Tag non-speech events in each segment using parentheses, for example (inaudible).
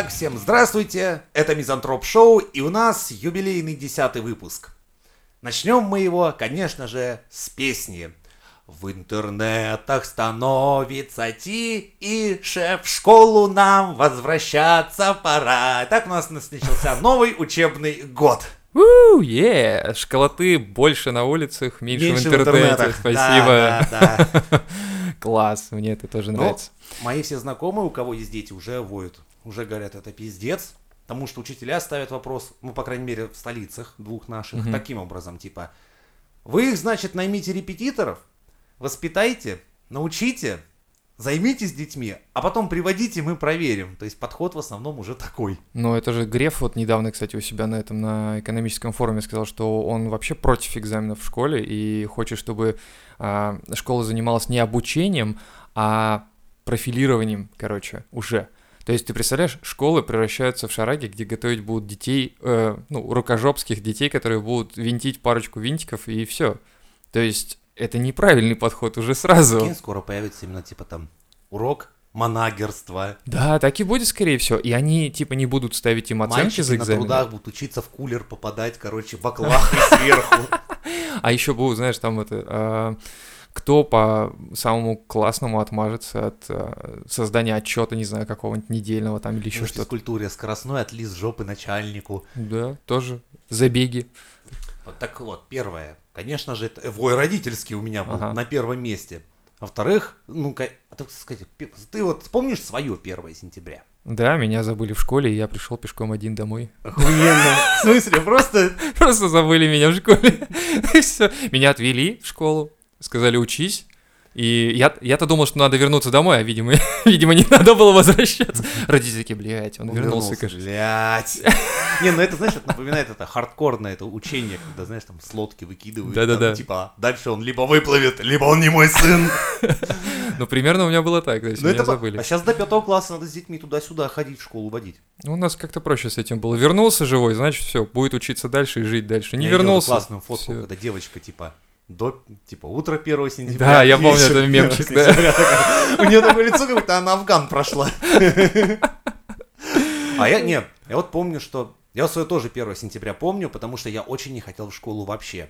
Итак, всем здравствуйте, это Мизантроп Шоу, и у нас юбилейный десятый выпуск. Начнем мы его, конечно же, с песни. В интернетах становится ти, и шеф, в школу нам возвращаться пора. Так у нас начался новый учебный год. Уу, е, школоты больше на улицах, меньше, Меньше в интернете. интернетах. Спасибо. Да, да, да. (laughs) Класс, мне это тоже Но нравится. мои все знакомые, у кого есть дети, уже воют. Уже говорят, это пиздец. Потому что учителя ставят вопрос, ну, по крайней мере, в столицах двух наших, Мгм. таким образом, типа, вы их, значит, наймите репетиторов, воспитайте, научите, займитесь детьми, а потом приводите, мы проверим. То есть подход в основном уже такой. Но это же Греф вот недавно, кстати, у себя на этом, на экономическом форуме сказал, что он вообще против экзаменов в школе и хочет, чтобы а, школа занималась не обучением, а профилированием, короче, уже. То есть ты представляешь, школы превращаются в шараги, где готовить будут детей, э, ну, рукожопских детей, которые будут винтить парочку винтиков и все. То есть это неправильный подход уже сразу. Прикинь, скоро появится именно, типа, там, урок манагерства. Да, так и будет, скорее всего. И они, типа, не будут ставить им оценки Мальчики за на экзамен. трудах будут учиться в кулер попадать, короче, баклахи сверху. (laughs) А еще будут, знаешь, там это... кто по самому классному отмажется от а, создания отчета, не знаю, какого-нибудь недельного там или еще что-то. физкультуре скоростной отлиз жопы начальнику. Да, тоже. Забеги. Вот так вот, первое. Конечно же, это вой родительский у меня был Ага. на первом месте. Во-вторых, ну, а так сказать, ты вот помнишь свое 1 сентября? Да, меня забыли в школе, и я пришел пешком один домой. Охуенно. В смысле, просто... Просто забыли меня в школе. (laughs) Все. Меня отвели в школу, сказали учись. И я, я-то думал, что надо вернуться домой, а, видимо, (laughs) видимо, не надо было возвращаться. Родители такие, блядь, он, Он вернулся, вернулся, кажется. блядь. Не, ну это, знаешь, это напоминает это хардкорное это учение, когда, знаешь, там с лодки выкидывают. Да-да-да. Типа, дальше он либо выплывет, либо он не мой сын. Ну, примерно у меня было так, есть Ну меня это забыли. А сейчас до пятого класса надо с детьми туда-сюда ходить, в школу водить. Ну, у нас как-то проще с этим было. Вернулся живой, значит, все, будет учиться дальше и жить дальше. Не Я вернулся. классную фотку, всё. когда девочка, типа, до, типа, утро 1 сентября. Да, я помню этот 1 мемчик, да. У нее такое лицо, как будто она Афган прошла. А я, нет, я вот помню, что... Я свое тоже 1 сентября помню, потому что я очень не хотел в школу вообще.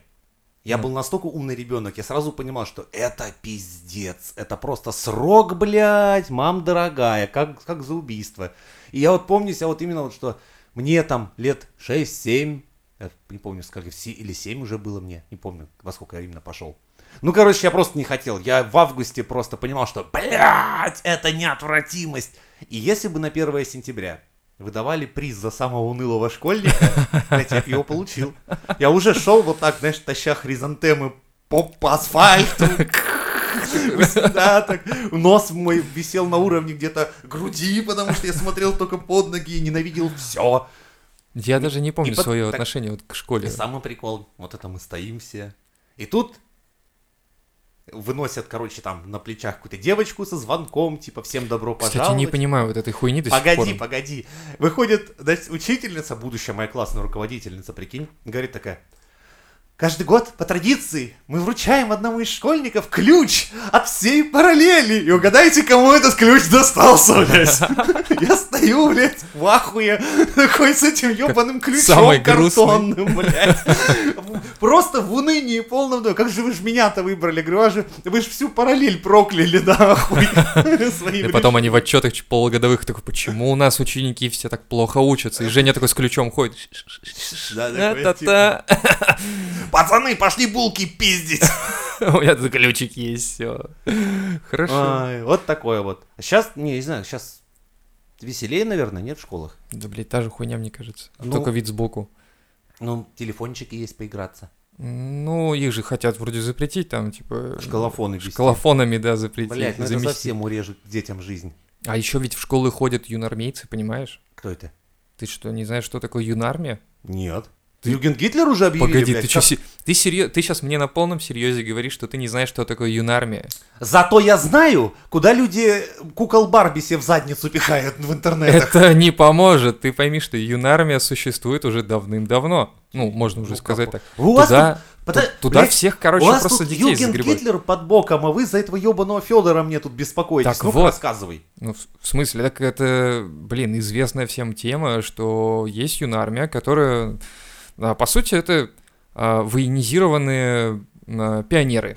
Я был настолько умный ребенок, я сразу понимал, что это пиздец, это просто срок, блядь, мам дорогая, как, как за убийство. И я вот помню себя вот именно вот, что мне там лет 6-7, я не помню, се- или 7 уже было мне, не помню, во сколько я именно пошел. Ну, короче, я просто не хотел. Я в августе просто понимал, что, блядь, это неотвратимость. И если бы на 1 сентября выдавали приз за самого унылого школьника, блядь, (laughs) я бы его получил. Я уже шел вот так, знаешь, таща хризантемы по, по асфальту. (laughs) Да, так. Нос мой висел на уровне где-то груди, потому что я смотрел только под ноги и ненавидел все. Я даже не помню под- свое так- отношение вот к И школе. самый прикол, вот это мы стоим все. И тут выносят, короче, там на плечах какую-то девочку со звонком, типа, всем добро Кстати, пожаловать. не понимаю вот этой хуйни до сих Погоди, пор. погоди. Выходит, значит, учительница, будущая моя классная руководительница, прикинь, говорит такая, Каждый год, по традиции, мы вручаем одному из школьников ключ от всей параллели. И угадайте, кому этот ключ достался, блядь. (laughs) Я стою, блядь, в ахуе, такой с этим ебаным ключом картонным, блядь. Просто в унынии полном. да, Как же вы ж меня-то выбрали? Говорю, а же, вы же всю параллель прокляли, нахуй. (laughs) Своим И потом они в отчетах полугодовых такой, почему у нас ученики все так плохо учатся? И Женя такой с ключом ходит. Пацаны, пошли булки пиздить. (laughs) У меня тут ключик есть, все. Хорошо. Вот такое вот. Сейчас, не, не знаю, сейчас веселее, наверное, нет в школах. Да, блядь, та же хуйня, мне кажется. Ну. Только вид сбоку. Ну, телефончики есть поиграться. Ну, их же хотят вроде запретить, там, типа... Шкалофоны вести. Шкалофонами, да, запретить. Блять, ну это заместить. совсем урежет детям жизнь. А еще ведь в школы ходят юнармейцы, понимаешь? Кто это? Ты что, не знаешь, что такое юнармия? Нет. Юген Гитлер уже объявили, Погоди, блядь, ты, как- се- ты, серьё- ты сейчас мне на полном серьезе говоришь, что ты не знаешь, что такое юнармия. Зато я знаю, куда люди кукол Барби себе в задницу пихают в интернетах. Это не поможет. Ты пойми, что юнармия существует уже давным-давно. Ну, можно уже Ну, сказать так. У вас Туда, тут- пода- ту- туда блядь, всех, короче, У вас просто тут детей Юген загребают. Гитлер под боком, а вы за этого ебаного Федора мне тут беспокоитесь. Так ну вот. рассказывай. Ну, в смысле, так это, блин, известная всем тема, что есть юнармия, которая, по сути, это а, военизированные а, пионеры.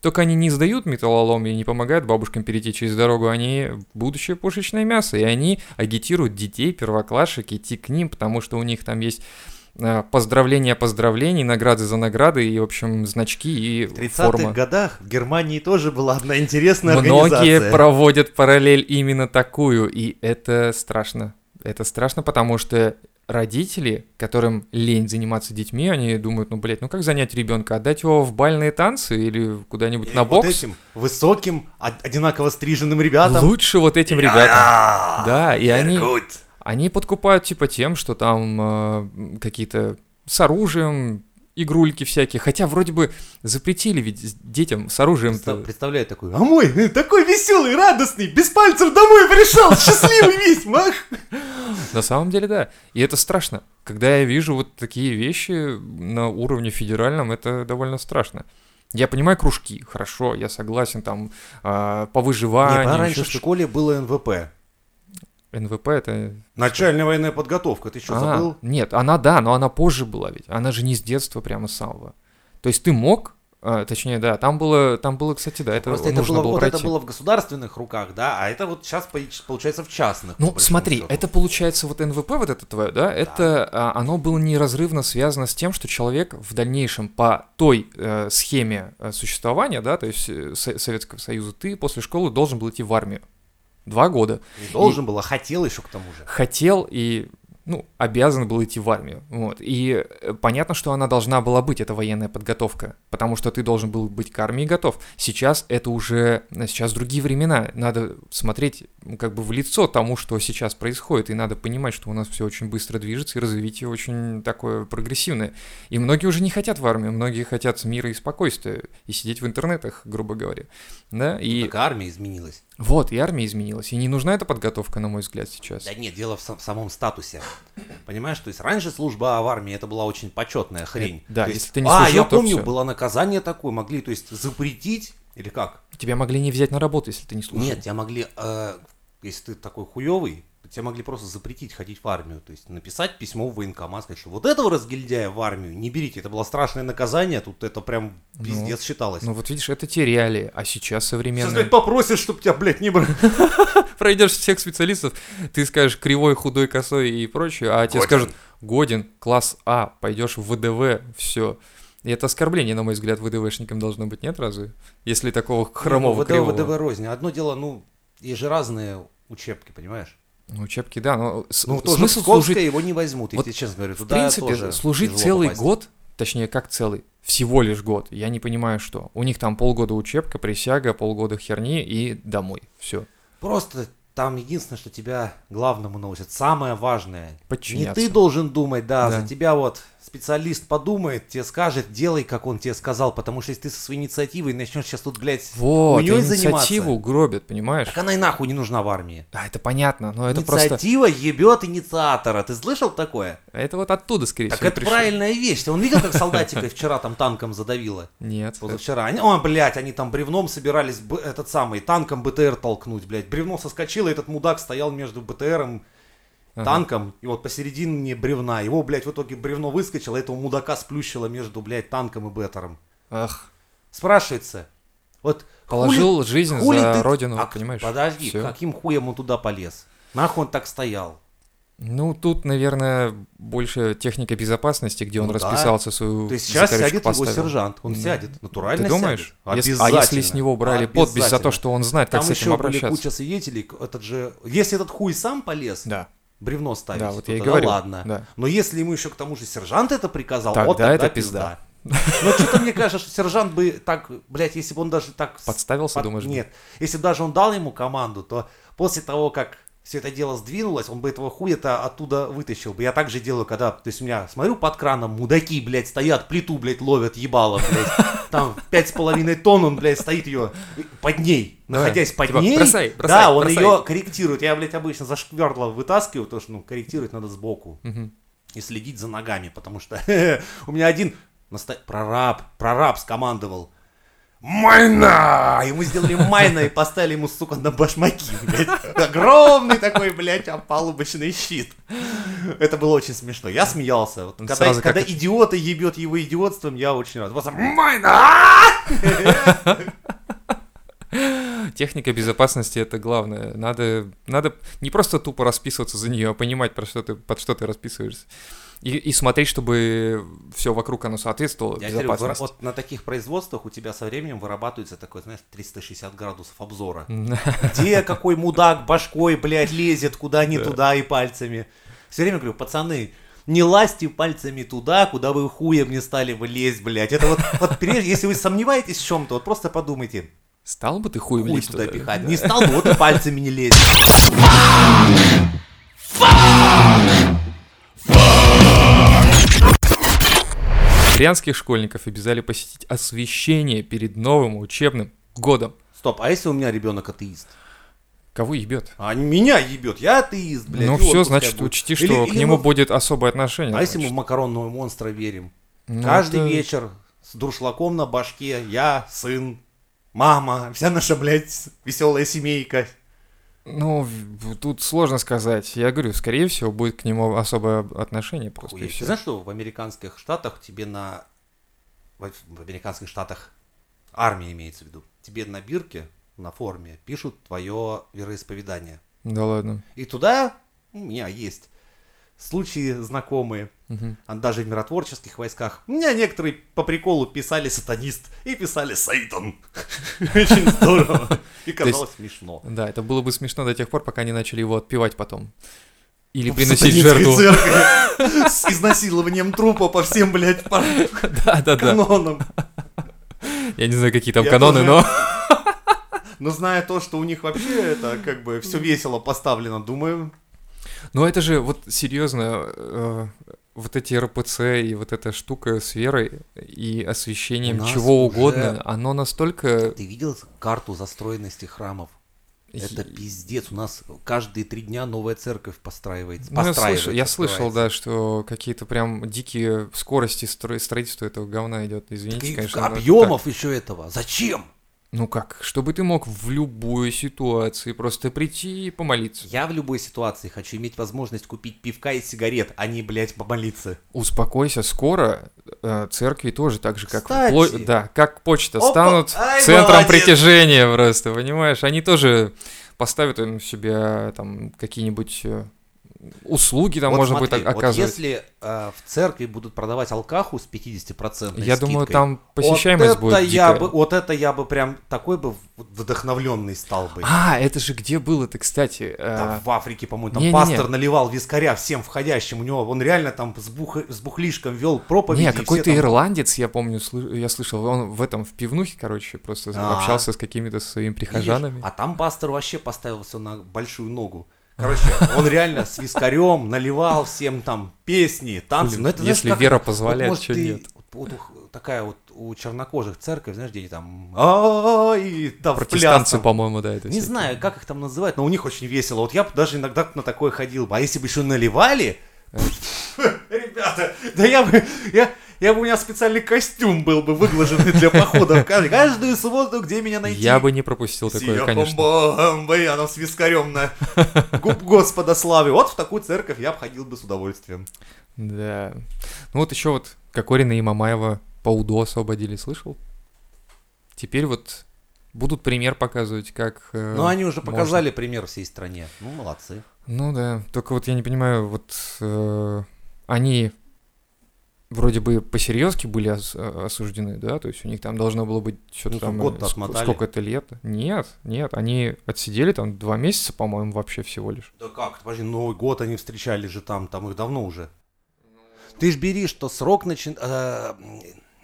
Только они не сдают металлолом и не помогают бабушкам перейти через дорогу, они будущее пушечное мясо, и они агитируют детей, первоклашек идти к ним, потому что у них там есть а, поздравления поздравлений, награды за награды и, в общем, значки и В 30-х форма. годах в Германии тоже была одна интересная Многие организация. проводят параллель именно такую, и это страшно. Это страшно, потому что родители, которым лень заниматься детьми, они думают, ну, блядь, ну как занять ребенка? Отдать его в бальные танцы или куда-нибудь Или на вот бокс? этим высоким, од- одинаково стриженным ребятам. Лучше вот этим ребятам. Да, и они, они подкупают типа тем, что там э, какие-то с оружием, игрульки всякие. Хотя вроде бы запретили ведь детям с оружием. Представ- Представляю такой, а мой э, такой веселый, радостный, без пальцев домой пришел, счастливый весь, мах. На самом деле, да. И это страшно. Когда я вижу вот такие вещи на уровне федеральном, это довольно страшно. Я понимаю кружки, хорошо, я согласен, там, а, по выживанию, а раньше ещё в школе было НВП. НВП это... Начальная военная подготовка, ты что, А, забыл? Нет, она, да, но она позже была ведь. Она же не с детства прямо с самого. То есть ты мог, а, точнее, да, там было, там было, кстати, да, это Просто это нужно было, было вот пройти. это было в государственных руках, да, а это вот сейчас получается в частных. Ну, смотри, счету. это получается вот НВП вот это твое, да, это а, оно было неразрывно связано с тем, что человек в дальнейшем по той э, схеме э, существования, да, то есть э, Со- Советского Союза, ты после школы должен был идти в армию. Два года. Не должен был, а хотел еще к тому же. Хотел и, ну, обязан был идти в армию. Вот. И э, понятно, что она должна была быть, эта военная подготовка, потому что ты должен был быть к армии готов. Сейчас это уже, э, сейчас другие времена. Надо смотреть ну, как бы в лицо тому, что сейчас происходит, и надо понимать, что у нас все очень быстро движется, и развитие очень такое прогрессивное. И многие уже не хотят в армию, многие хотят мира и спокойствия, и сидеть в интернетах, грубо говоря. Да, и Так армия изменилась. Вот, и армия изменилась, и не нужна эта подготовка, на мой взгляд, сейчас. Да нет, дело в, сам- в самом статусе. Понимаешь, то есть раньше служба в армии это была очень почетная хрень. да, То если есть, ты не а, служил, я то помню, всё. было наказание такое, могли, то есть запретить или как? Тебя могли не взять на работу, если ты не служил. Нет, тебя могли, э, если ты такой хуевый, тебя могли просто запретить ходить в армию. То есть написать письмо в военкомат, сказать, что вот этого разгильдяя в армию не берите. Это было страшное наказание, тут это прям пиздец считалось. Ну вот видишь, это те реалии, а сейчас Сейчас, современные... блядь, попросишь, чтобы тебя, блядь, не брали. (laughs) Пройдешь всех специалистов, ты скажешь кривой, худой, косой и прочее, а тебе скажут годен, класс А, пойдешь в ВДВ, все. И это оскорбление, на мой взгляд, ВДВшникам должно быть, нет разве? Если такого хромого, Ну, ВДВ, кривого. ВДВ рознь. Одно дело, ну, есть же разные учебки, понимаешь? Ну, учебки, да, но Ну, тоже смысл служить... его не возьмут, Вот, если честно говоря. В Туда принципе, тоже служить целый попасть. год, точнее, как целый, всего лишь год, я не понимаю, что. У них там полгода учебка, присяга, полгода херни и домой. Все. Просто там единственное, что тебя главному научат, самое важное. Не Подчиняться. ты должен думать, да, Да. за тебя вот специалист подумает, тебе скажет, делай, как он тебе сказал, потому что если ты со своей инициативой начнешь сейчас тут, блядь, Вот, инициативу заниматься, гробят, понимаешь? так она и нахуй не нужна в армии. Да, это понятно, но это просто... Инициатива ебет инициатора. Ты слышал такое? Это вот оттуда, скорее Так всего, это пришло. правильная вещь. Ты Он видел, как солдатика вчера там танком задавило? Нет. Позавчера. Они, о, блядь, они там бревном собирались этот самый танком БТР толкнуть, блядь. Бревно соскочило, и этот мудак стоял между БТРом Ага. танком, и вот посередине бревна. Его, блядь, в итоге бревно выскочило, этого мудака сплющило между, блядь, танком и БТРом. Ах, Спрашивается, вот положил жизнь хули за ты- родину, А, понимаешь? Подожди, Всё. каким хуем он туда полез? Нахуй он так стоял? Ну, тут, наверное, больше техника безопасности, где он Ну да. расписался свою То есть сейчас сядет его поставил. сержант, он сядет, натурально Ты думаешь? сядет. А если с него брали подпись за то, что он знает, как Там с этим еще обращаться? куча свидетелей, этот же, если этот хуй сам полез, Да. Бревно ставить, Да, вот я и говорю, ладно. да. Но если ему еще к тому же сержант это приказал, Тогда вот тогда это пизда. Но что-то мне кажется, что сержант бы так, блядь, если бы он даже так... Подставился, под- думаешь? Нет, если бы даже он дал ему команду, то после того, как все это дело сдвинулось, он бы этого хуя-то оттуда вытащил бы. Я так же делаю, когда, то есть у меня, смотрю под краном, мудаки, блядь, стоят, плиту, блядь, ловят, ебало, блядь. Там пять с половиной тонн он, блядь, стоит ее под ней, находясь под Типа, ней. бросай, бросай, да, он бросай. ее корректирует. Я, блядь, обычно за шквердло вытаскиваю, потому что, ну, корректировать надо сбоку. Мгм. И следить за ногами, потому что (laughs) у меня один наста- прораб, прораб скомандовал. Майна! Ему сделали майна и поставили ему, сука, на башмаки, блядь. Огромный такой, блядь, опалубочный щит. Это было очень смешно. Я смеялся. Вот когда сразу когда как- идиота ебет его идиотством, я очень рад. Просто майна! Техника безопасности это главное. Надо, надо не просто тупо расписываться за нее, а понимать, про что ты, под что ты расписываешься. И, и смотреть, чтобы все вокруг оно соответствовало Я говорю, безопасности. вот на таких производствах у тебя со временем вырабатывается такой, знаешь, 360 градусов обзора. Где какой мудак башкой, блядь, лезет куда не туда и пальцами. Все время говорю, пацаны, не лазьте пальцами туда, куда вы хуем не стали бы лезть, блядь. Это вот, вот прежде, если вы сомневаетесь в чем-то, вот просто подумайте, Стал бы ты хуем хуй лезть туда туда? пихать. Не стал бы, вот и пальцами не лезть. Брянских школьников обязали посетить освещение перед новым учебным годом. Стоп, а если у меня ребенок атеист? Кого ебет? А меня ебет, я атеист, блядь. ну все, значит, будет. учти, Или- что к или нему мы- будет особое отношение. А если мы значит. в макаронного монстра верим? Ну, Каждый это- вечер с дуршлаком на башке, я, сын, мама, вся наша, блядь, веселая семейка. Ну, тут сложно сказать. Я говорю, скорее всего, будет к нему особое отношение просто. Ты знаешь, что в американских штатах тебе на... В в американских штатах армия имеется в виду. Тебе на бирке, на форме пишут твое вероисповедание. Да ладно. И туда у меня есть случаи знакомые. А даже в миротворческих войсках. У меня некоторые по приколу писали сатанист и писали Сейтан. (laughs) Очень здорово. (laughs) И казалось смешно. Да, это было бы смешно до тех пор, пока не начали его отпевать потом. Или приносить жертву. (laughs) С изнасилованием трупа по всем, блядь, канонам. Я не знаю, какие там каноны, но. Но зная то, что у них вообще это как бы все весело поставлено, думаю, Но это же вот серьезно, э, вот эти РПЦ и вот эта штука с верой и освещением чего уже- угодно, оно настолько... ты видел карту застроенности храмов? Это пиздец. У нас каждые три дня новая церковь постраивается. Ну, я слышал, я слышал, да, что какие-то прям дикие скорости стро- строительства этого говна идет. Извините, И конечно. объемов еще этого. Зачем? Ну как? Чтобы ты мог в любой ситуации просто прийти и помолиться. Я в любой ситуации хочу иметь возможность купить пивка и сигарет, а не, блядь, помолиться. Успокойся, скоро э, церкви тоже так же, как Кстати. пло- да, как почта Опа! станут Ай, центром молодец! притяжения просто, понимаешь? Они тоже поставят им себе там какие-нибудь э, услуги там Вот можно смотри, будет о- оказывать. Вот если э, в церкви будут продавать алкаху с 50% Я думаю, скидкой, там посещаемость вот будет я дикая. бы, Вот это я бы прям такой бы вдохновленный стал бы. А, это же где было-то, кстати? э, Там в Африке, по-моему, там не-не-не. пастор наливал вискаря всем входящим. У него он реально там с, бух- с бухлишком вел проповеди. Не, все какой-то там- ирландец, я помню, сл- я слышал, он в этом, в пивнухе, короче, просто А. общался с какими-то своими Видишь? прихожанами. А там пастор вообще поставил все на большую ногу. Короче, он реально с вискарем наливал всем там песни, танцы. Но это, знаешь, если как- вера вот, позволяет, может, чё ты- нет? Вот, у- такая вот у чернокожих церковь, знаешь, где они там... «А, и там Протестанцы, по-моему, да, это Не знаю, как их там называют, но у них очень весело. Вот я бы даже иногда на такое ходил бы. А если бы еще наливали... (laughs) Ребята, да я бы... Я, я бы у меня специальный костюм был бы выглаженный для похода. в Каждую субботу, где меня найти. Я бы не пропустил такое, конечно. Бомбой, она с вискарем на губ Господа славы. Вот в такую церковь я бы ходил бы с удовольствием. Да. Ну вот еще вот Кокорина и Мамаева по УДО освободили, слышал? Теперь вот будут пример показывать, как... э, Ну, они уже можно. показали пример всей стране. Ну, молодцы. Ну да, только вот я не понимаю, вот э, они вроде бы по-серьезки были ос- осуждены, да, то есть у них там должно было быть что-то Ну, там... э, ск- отмотали. Сколько-то лет. Нет, нет, они отсидели там два месяца, по-моему, вообще всего лишь. Да как, подожди, Новый год они встречали же там, там их давно уже. Ты ж бери, что срок начин... э,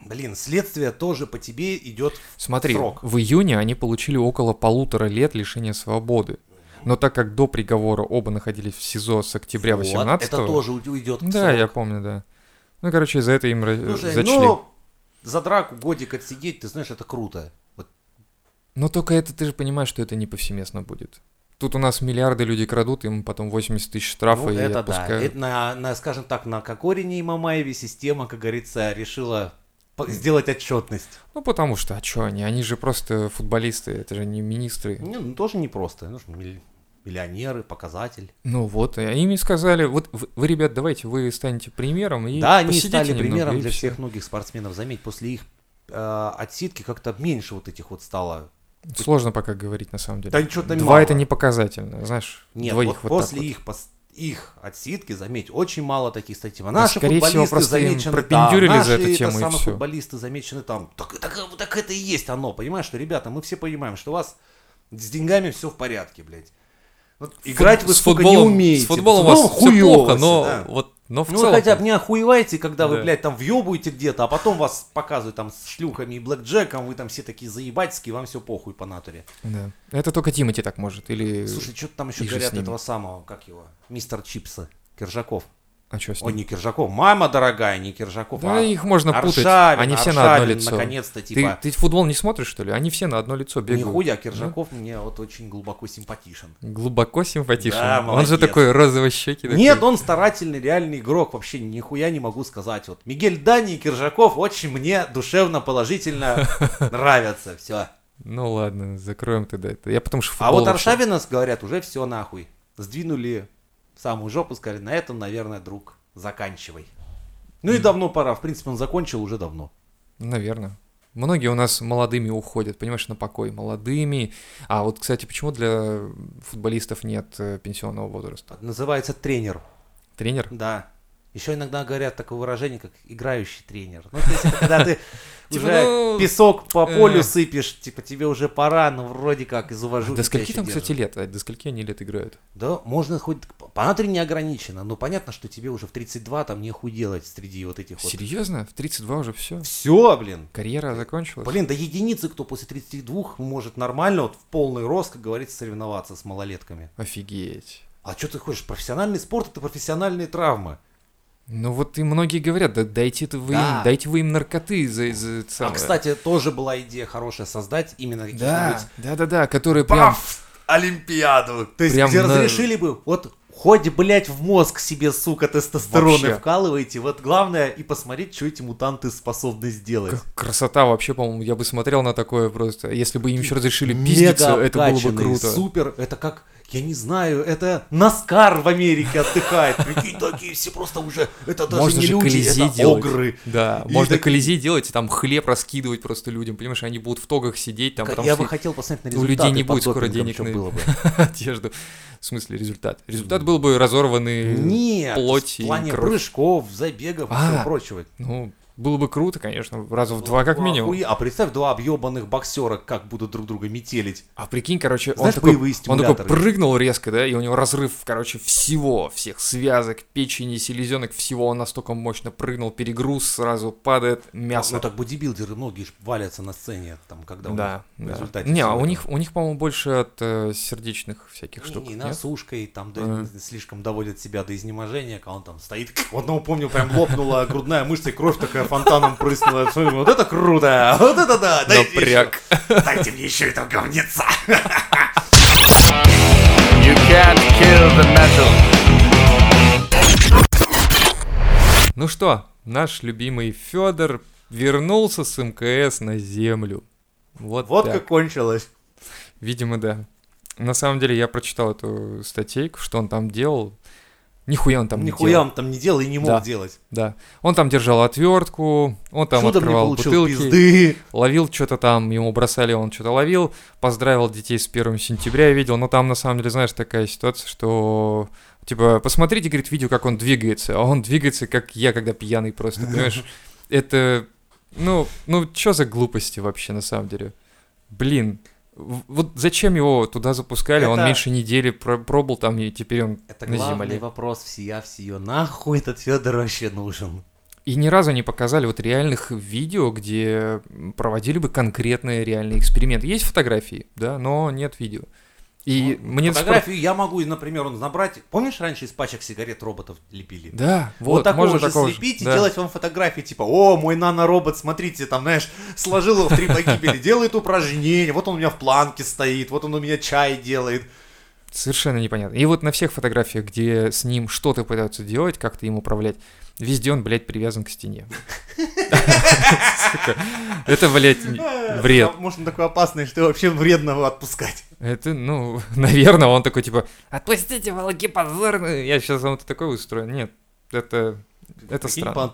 блин, следствие тоже по тебе идет Смотри, Срок. в июне они получили около полутора лет лишения свободы. Но так как до приговора оба находились в СИЗО с октября Вот, 18 Это тоже уйдет. Да, я помню, да. Ну, короче, из-за этого им Слушай, зачли. ну, за драку годик отсидеть, ты знаешь, это круто. Вот Но только это ты же понимаешь, что это не повсеместно будет. Тут у нас миллиарды людей крадут, им потом 80 тысяч штрафа ну, и это да. отпускают. Это на, на, скажем так, на Кокорине и Мамаеве система, как говорится, решила сделать отчетность. Ну, потому что, а что они? Они же просто футболисты, это же не министры. Не, ну, тоже непросто. Ну, что, миль- миллионеры, показатель. Ну вот, и они мне сказали, вот вы, вы, ребят, давайте вы станете примером и да, они стали примером и для всех многих спортсменов. Заметь, после их э, отсидки как-то меньше вот этих вот стало. Сложно пока говорить, на самом деле. Да что-то Два мало. это не показательно, знаешь, Нет, двоих вот вот после вот. их их отсидки, заметь, очень мало таких статей. А Наши скорее всего, футболисты просто им замечены там, за наши эту это тему, и самые футболисты замечены там. Так, так, так это и есть оно, понимаешь, что, ребята, мы все понимаем, что у вас с деньгами все в порядке, блядь. Вот играть вы, с футболом, не умеете. С футболом у вас все плохо, но да. вот, но в Ну, целом... хотя бы не охуевайте, когда вы, Да. блядь, там въебуете где-то, а потом вас показывают там с шлюхами и блэкджеком, вы там все такие заебательские, вам все похуй по натуре. Да. Это только Тимати так может, или... Слушай, что-то там еще говорят этого самого, как его, мистер Чипса, Киржаков. А что с Ой, ним? не Киржаков, мама дорогая, не Киржаков, Да, а их можно путать, Аршавин, они все на одно Аршавин, лицо. наконец-то, Ты, типа, ты футбол не смотришь, что ли? Они все на одно лицо бегают. нихуя, Киржаков мне вот очень глубоко симпатичен. Глубоко симпатичен. Да, он же молодец. такой розовощекий. такой. Нет, он старательный, реальный игрок, вообще нихуя не могу сказать. Вот Мигель Дани и Киржаков очень мне душевно, положительно (laughs) нравятся, все. Ну ладно, закроем тогда это. Я потому что А вот Аршавина, говорят, уже все нахуй. Сдвинули самую жопу, сказали, на этом, наверное, друг, заканчивай. Ну и давно пора, в принципе, он закончил уже давно. Наверное. Многие у нас молодыми уходят, понимаешь, на покой. Молодыми. А вот, кстати, почему для футболистов нет э, пенсионного возраста? Называется тренер. Тренер? Да. Еще иногда говорят такое выражение, как играющий тренер. Ну, то есть, это когда ты (laughs) Типа, уже ну, песок по полю э. сыпешь, типа тебе уже пора, но вроде как из уважения. До скольки там, кстати, лет? А До скольки они лет играют? Да, можно хоть по натуре не ограничено, но понятно, что тебе уже в 32 там нехуй делать среди вот этих вот. Серьезно? В 32 уже все? Все, блин. Карьера закончилась? Блин, да единицы, кто после 32 может нормально, вот в полный рост, как говорится, соревноваться с малолетками. Офигеть. А что ты хочешь? Профессиональный спорт это профессиональные травмы. Ну вот и многие говорят, да дайте ты вы Да. им, дайте вы им наркоты за, за это А, самое». кстати, тоже была идея хорошая создать именно какие-нибудь да, да, да, да, которые прям Паф! Олимпиаду. То есть, Прям где на- разрешили бы, вот хоть, блядь, в мозг себе, сука, тестостероны Вообще. вкалываете. Вот главное и посмотреть, что эти мутанты способны сделать. К- красота вообще, по-моему, я бы смотрел на такое просто. Если бы им еще разрешили пиздиться, это было бы круто. Супер, это как, я не знаю, это Наскар в Америке отдыхает. Прикинь, такие все просто уже, это даже Можно не же люди, это делать. огры. Да, И можно так- колизей делать, и там хлеб раскидывать просто людям, понимаешь, они будут в тогах сидеть, там, потому я что бы хотел посмотреть на у результаты людей не будет скоро денег на- было бы. (laughs) одежду. В смысле результат? Результат был бы разорванный Нет, плоть в и плане кровь. прыжков, забегов и А, всего прочего. Ну, было бы круто, конечно, раза в два как Ну, минимум. А представь, два объебанных боксера как будут друг друга метелить. А прикинь, короче, он Знаешь, такой, боевые он такой прыгнул резко, да, и у него разрыв, короче, всего, всех связок, печени, селезенок, всего, он настолько мощно прыгнул, перегруз, сразу падает мясо. Ну так бодибилдеры многие валятся на сцене, там, когда у да, них в да. результате Не, а у них, у них, по-моему, больше от э, сердечных всяких Не, штук. не, насушкой, там А. слишком доводят себя до изнеможения, когда он там стоит. У (laughs) одного, помню, прям лопнула грудная мышца, и кровь такая фонтаном прыснула. Смотрю, Вот это круто! Вот это да! Дайте Напряг. еще- Дайте мне еще этого говнеца! You can't kill the metal. Ну что, наш любимый Федор вернулся с МКС на землю. Вот, Вот так. как кончилось. Видимо, да. На самом деле я прочитал эту статейку, что он там делал. Нихуя он там не Нихуя делал. он там не делал и не мог Да. делать. Да. Он там держал отвертку, он там Чудом не открывал получил бутылки, пизды. ловил что-то там, ему бросали, он что-то ловил, поздравил детей с 1 сентября, я видел, но там на самом деле, знаешь, такая ситуация, что типа, посмотрите, говорит, видео, как он двигается, а он двигается, как я, когда пьяный просто, понимаешь? (laughs) Это, ну, ну, что за глупости вообще на самом деле? Блин, вот зачем его туда запускали? Он Это- меньше недели про- пробыл там, и теперь он Это на главный земле. вопрос всея всеё. Нахуй этот Федор вообще нужен? И ни разу не показали вот реальных видео, где проводили бы конкретные реальные эксперименты. Есть фотографии, да, но нет видео. И Ну, мне Фотографию я могу, например, он набрать. Помнишь, раньше из пачек сигарет роботов лепили? Да, Вот, вот, такого можно же такого же, слепить и да. делать вам фотографии, типа, о, мой наноробот, смотрите, там, знаешь, сложил его в три погибели, делает упражнения, вот он у меня в планке стоит, вот он у меня чай делает. Совершенно непонятно. И вот на всех фотографиях, где с ним что-то пытаются делать, как-то им управлять, везде он, блядь, привязан к стене. Это, блядь, вред. Может, он такой опасный, что вообще вредно его отпускать. Это, ну, (laughs) наверное, он такой, типа, отпустите, волки позорные. Я сейчас вам такой устрою. Нет, это, это странно.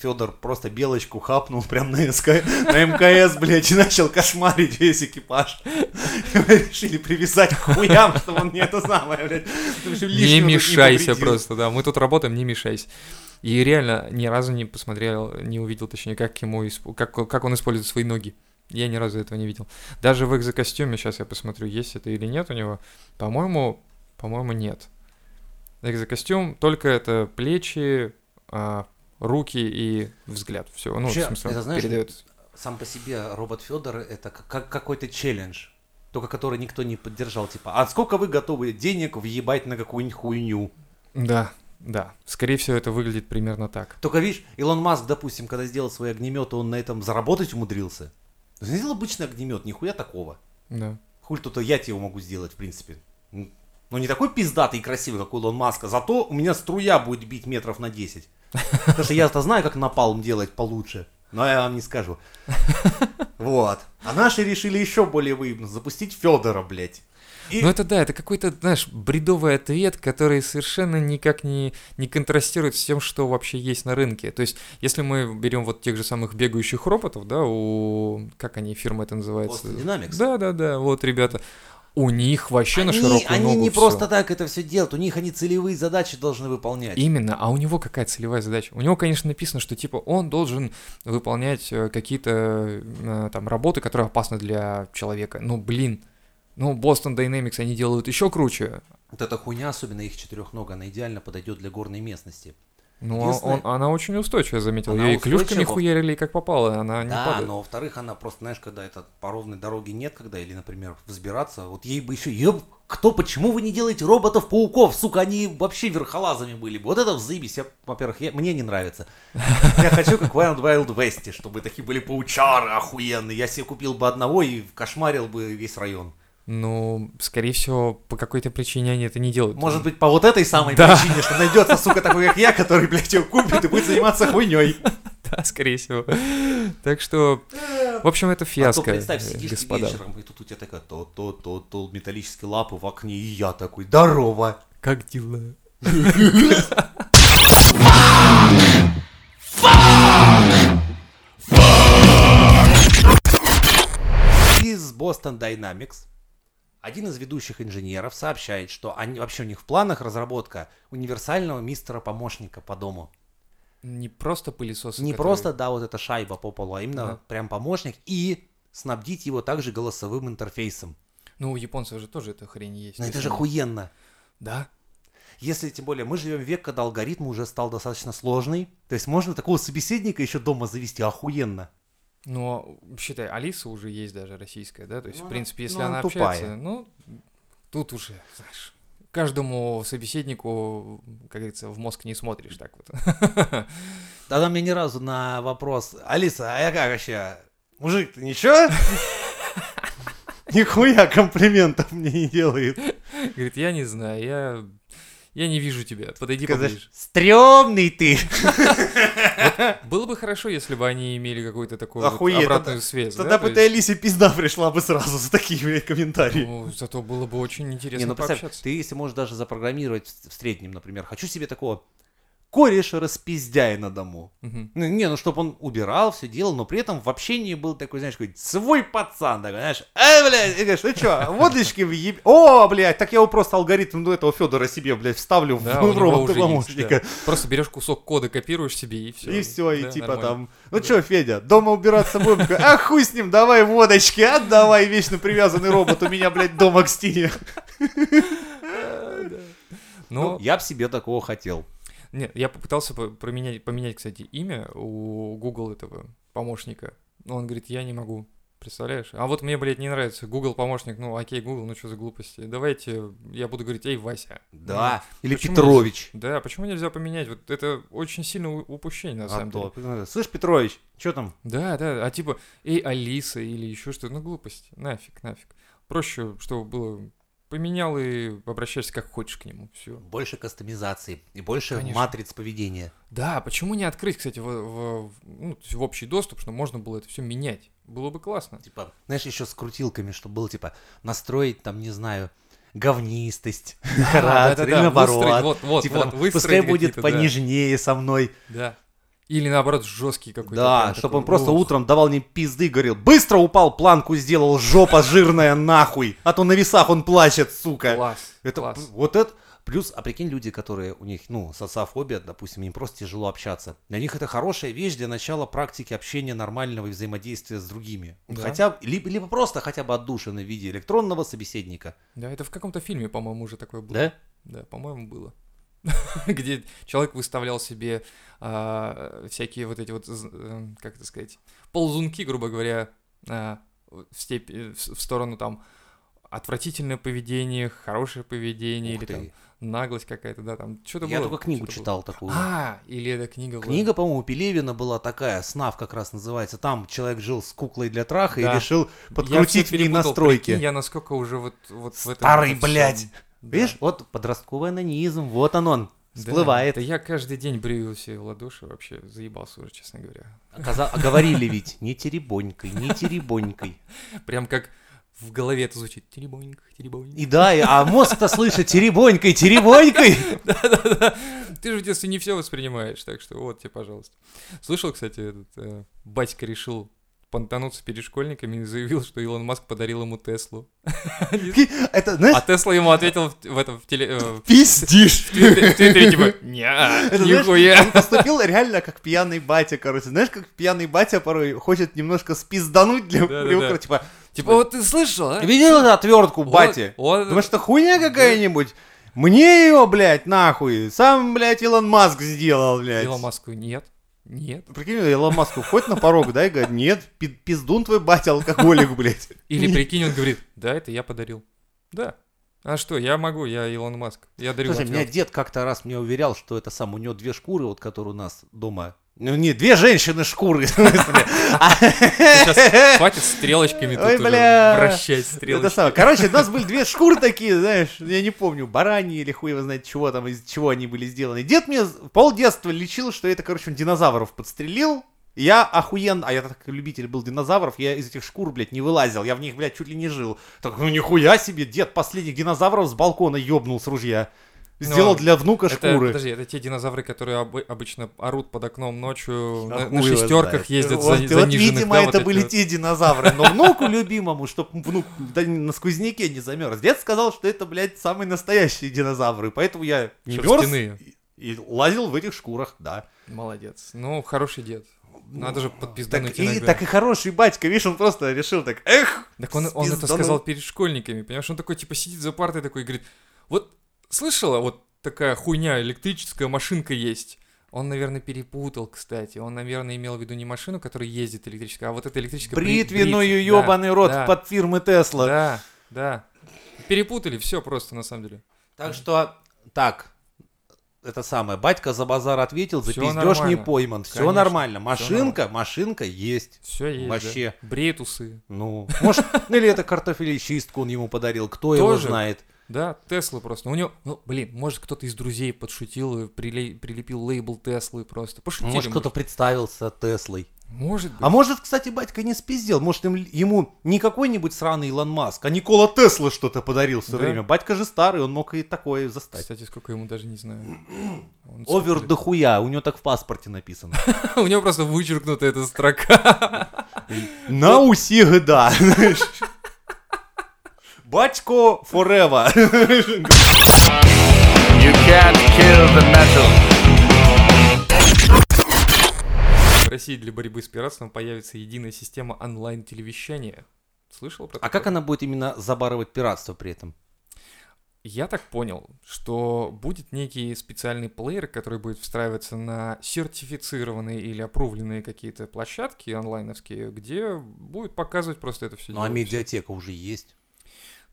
Федор просто белочку хапнул прям на, СК... на МКС, блядь, и начал кошмарить весь экипаж. Решили привязать к хуям, чтобы он не это самое, блядь. Не мешайся просто, да. Мы тут работаем, не мешайся. И реально ни разу не посмотрел, не увидел, точнее, как ему исп- как, как он использует свои ноги. Я ни разу этого не видел. Даже в экзокостюме, сейчас я посмотрю, есть это или нет у него. По-моему, по-моему, нет. Экзокостюм, только это плечи, а, руки и взгляд. Все, ну, Вообще, в смысле, это, знаешь, передает. Сам по себе робот Федор это как, как какой-то челлендж. Только который никто не поддержал, типа, а сколько вы готовы денег въебать на какую-нибудь хуйню? Да, да. Скорее всего, это выглядит примерно так. Только видишь, Илон Маск, допустим, когда сделал свои огнеметы, он на этом заработать умудрился. Сделал обычный огнемет, нихуя такого. Да. Хуль тут я тебе его могу сделать, в принципе. Ну, не такой пиздатый и красивый, как у Илон Маска, зато у меня струя будет бить метров на 10. Потому что я-то знаю, как напалм делать получше. Но я вам не скажу. (laughs) Вот. А наши решили еще более выебно запустить Федора, блядь. И- Ну это да, это какой-то, знаешь, бредовый ответ, который совершенно никак не, не контрастирует с тем, что вообще есть на рынке. То есть, если мы берем вот тех же самых бегающих роботов, да, у... Как они, фирма это называется? Boston Dynamics. Да-да-да, вот, ребята. У них вообще на Они, широкую они ногу не всё. просто так это все делают, у них они целевые задачи должны выполнять. Именно, а у него какая целевая задача? У него, конечно, написано, что типа он должен выполнять э, какие-то э, там работы, которые опасны для человека. Ну, блин, ну, Boston Dynamics они делают еще круче. Вот эта хуйня, особенно их четырехнога, она идеально подойдет для горной местности. Ну, а он, она очень устойчивая, заметил. Она Ее и клюшками устойчива. хуярили, и как попало, она не да, падает. но во-вторых, она просто, знаешь, когда это по ровной дороге нет, когда, или, например, взбираться, вот ей бы еще, еб, кто, почему вы не делаете роботов-пауков, сука, они вообще верхолазами были бы. Вот это взаимись, я, во-первых, я- мне не нравится. Я хочу, как в Wild Wild West, чтобы такие были паучары охуенные. Я себе купил бы одного и кошмарил бы весь район. Ну, скорее всего, по какой-то причине они это не делают. Может быть, по вот этой самой Да. причине, что найдется, сука, такой, как я, который, блядь, его купит и будет заниматься хуйней. (laughs) Да, скорее всего. Так что, в общем, это А то фиаско, представь, э, сидишь ты господа. вечером, и тут у тебя такая то-то-то-то металлические лапы в окне, и я такой, здорово. Как дела? Из Boston Dynamics один из ведущих инженеров сообщает, что они, вообще у них в планах разработка универсального мистера-помощника по дому. Не просто пылесос. Не просто, да, вот эта шайба по полу, а именно Да. прям помощник и снабдить его также голосовым интерфейсом. Ну, у японцев же тоже эта хрень есть. Но То это же охуенно. Да. Если, тем более, мы живем в век, когда алгоритм уже стал достаточно сложный. То есть можно такого собеседника еще дома завести охуенно. Но, считай, Алиса уже есть даже российская, да? То есть, Ну, в принципе, если ну, она она тупая. общается, ну, тут уже, знаешь, каждому собеседнику, как говорится, в мозг не смотришь так вот. (laughs) Тогда мне ни разу на вопрос, Алиса, а я как вообще? Мужик, ты ничего? (laughs) Нихуя комплиментов мне не делает. Говорит, я не знаю, я, я не вижу тебя, подойди Сказать, поближе. стрёмный ты. Было бы хорошо, если бы они имели какую-то такую обратную связь, да? Тогда то бы этой Алисе пизда пришла бы сразу за такие, комментарии. Ну, зато было бы очень интересно ну представь, пообщаться. ты если можешь даже запрограммировать в среднем, например, хочу себе такого кореша распиздяя на дому. Мгм. Ну, не, ну, чтобы он убирал, все делал, но при этом в общении был такой, знаешь, какой свой пацан, такой, знаешь, э, блядь, и говоришь, ну что, водочки въеб... О, блядь, так я его просто алгоритм ну, этого Федора себе, блядь, вставлю Да, в, робота уже есть, помощника. да. Просто берешь кусок кода, копируешь себе и все. И все, и типа там, ну что, Федя, дома убираться будем? Такой, А хуй с ним, давай водочки, отдавай вечно привязанный робот, у меня, блядь, дома к стене. (laughs) Ну, Но, я бы себе такого хотел. Нет, я попытался по- променять, поменять, кстати, имя у Google этого помощника. Но он говорит, я не могу. Представляешь? А вот мне, блядь, не нравится Google помощник. Ну, окей, Google, ну что за глупости? Давайте я буду говорить, эй, Вася. Да. Или Почему Петрович. Да, почему нельзя поменять? Вот это очень сильное у- упущение, на А самом деле. то, Слышь, Петрович, что там? Да, да, а типа, эй, Алиса или еще что-то, ну глупость, нафиг, нафиг. Проще, чтобы было, поменял и обращайся как хочешь к нему, все. Больше кастомизации и больше Конечно. матриц поведения. Да, почему не открыть, кстати, в, в- ну, в общий доступ, чтобы можно было это все менять? Было бы классно. Типа, знаешь, еще с крутилками, чтобы было, типа, настроить, там, не знаю, говнистость, (laughs) (laughs) характер, или наоборот. выстроить, вот, вот, Типа, пускай будет понежнее со мной. Да. Или наоборот, жесткий какой-то. Да, чтобы он просто ух. утром давал мне пизды, говорил, быстро упал, планку сделал, жопа жирная нахуй, а то на весах он плачет, сука. Класс, Это класс. вот это плюс, а прикинь, люди, которые у них, ну, социофобия, допустим, им просто тяжело общаться. Для них это хорошая вещь для начала практики общения нормального и взаимодействия с другими. Да. Хотя либо, либо просто хотя бы отдушины в виде электронного собеседника. Да, это в каком-то фильме, по-моему, уже такое было. Да? Да, по-моему, было. (laughs) Где человек выставлял себе а, всякие вот эти вот, э, как это сказать, ползунки, грубо говоря, а, в, степь- э, в в сторону там отвратительное поведение, хорошее поведение Ух или ты. там наглость какая-то, да, там что-то Я было. только книгу что-то было. читал такую. А, или эта книга была. Книга, по-моему, Пелевина была такая, «Снав» как раз называется. Там человек жил с куклой для траха Да. и решил Я подкрутить в ней настройки. прикинь, я насколько уже вот, вот в этом... Старый, всём. Да. Видишь, вот подростковый анонизм, вот он он, Да, всплывает. Да я каждый день брю себе в ладоши, вообще заебался уже, честно говоря. Оказа- а говорили ведь, не теребонькой, не теребонькой. Прям как в голове это звучит. Теребонька, теребонька. И да, а мозг-то слышит теребонькой, теребонькой. Да-да-да. Ты же в детстве не все воспринимаешь, так что вот тебе, пожалуйста. Слышал, кстати, этот э, батька решил понтануться перед школьниками и заявил, что Илон Маск подарил ему Теслу. (laughs) Это, А знаешь, Тесла ему ответил в, этом в теле... э, пиздишь. В Твиттере, типа, нихуя. Он поступил реально как пьяный батя, короче. Знаешь, как пьяный батя порой хочет немножко спиздануть для привыкла, типа, Типа, вот ты слышал, а? Видел эту отвертку, вот. Думаешь, это хуйня какая-нибудь? Мне ее, блядь, нахуй. Сам, блядь, Илон Маск сделал, блядь. Илон Маску нет. Нет. Прикинь, Илон Маск входит на порог, да, и говорит, нет, пи- пиздун твой батя, алкоголик, блядь. Или прикинь, он говорит, да, это я подарил. Да. А что, я могу, я Илон Маск. Я дарю Слушай, меня дед как-то раз мне уверял, что это сам, у него две шкуры, вот которые у нас дома. Ну, не, две женщины шкуры, (laughs) Сейчас хватит стрелочками тут вращать стрелочки. Короче, у нас были две шкуры такие, знаешь, я не помню, бараньи или хуй его знает чего там, из чего они были сделаны. Дед мне пол детства лечил, что это, короче, он динозавров подстрелил. Я охуенно, а я так любитель был динозавров, я из этих шкур, блядь, не вылазил, я в них, блядь, чуть ли не жил. Так, ну нихуя себе, дед последних динозавров с балкона ёбнул с ружья. Сделал Ну, для внука Это, шкуры. подожди, это те динозавры, которые обы- обычно орут под окном ночью, А на, на шестерках знает. ездят вот, за, вот, заниженных, видимо, да, это вот были вот. те динозавры. Но внуку любимому, чтоб внук да, на сквозняке не замерз. Дед сказал, что это, блядь, самые настоящие динозавры. Поэтому я не мерз и, и лазил в этих шкурах, да. Молодец. Ну, хороший дед. Надо же Так подпиздануть и, иногда. так и хороший батька, видишь, он просто решил так, эх, Так он, он это сказал перед школьниками, понимаешь? Он такой, типа, сидит за партой такой и говорит, вот, слышала, вот такая хуйня, электрическая машинка есть. Он, наверное, перепутал, кстати. Он, наверное, имел в виду не машину, которая ездит электрическая, а вот эта электрическая... бри- бритвенную брит- ебаный да, рот да, под фирмы Тесла. Да, да. Перепутали все просто, на самом деле. Так что, так, это самое, батька за базар ответил, за пиздеж не пойман. Все Конечно, нормально. Машинка, машинка есть. Все есть. Вообще. да. Бреет усы. Ну, может, (laughs) или это картофелечистку он ему подарил, кто его знает. Да, Тесла просто. У него, ну, блин, может, кто-то из друзей подшутил и приле- прилепил лейбл Теслы просто. Пошутили. Может, кто-то представился Теслой. Может быть. А может, кстати, батька не спиздел. Может, им- ему не какой-нибудь сраный Илон Маск, а Никола Тесла что-то подарил все Да. время. Батька же старый, он мог и такое застать. Кстати, сколько ему даже не знаю. Он Овер сколько дохуя, у него так в паспорте написано. (laughs) У него просто вычеркнута эта строка. На уси года. (laughs) Батько forever. You can't kill the metal. В России для борьбы с пиратством появится единая система онлайн-телевещания. Слышал про А такое? как она будет именно забарывать пиратство при этом? я так понял, что будет некий специальный плеер, который будет встраиваться на сертифицированные или опрувленные какие-то площадки онлайновские, где будет показывать просто это все. Ну а медиатека уже есть.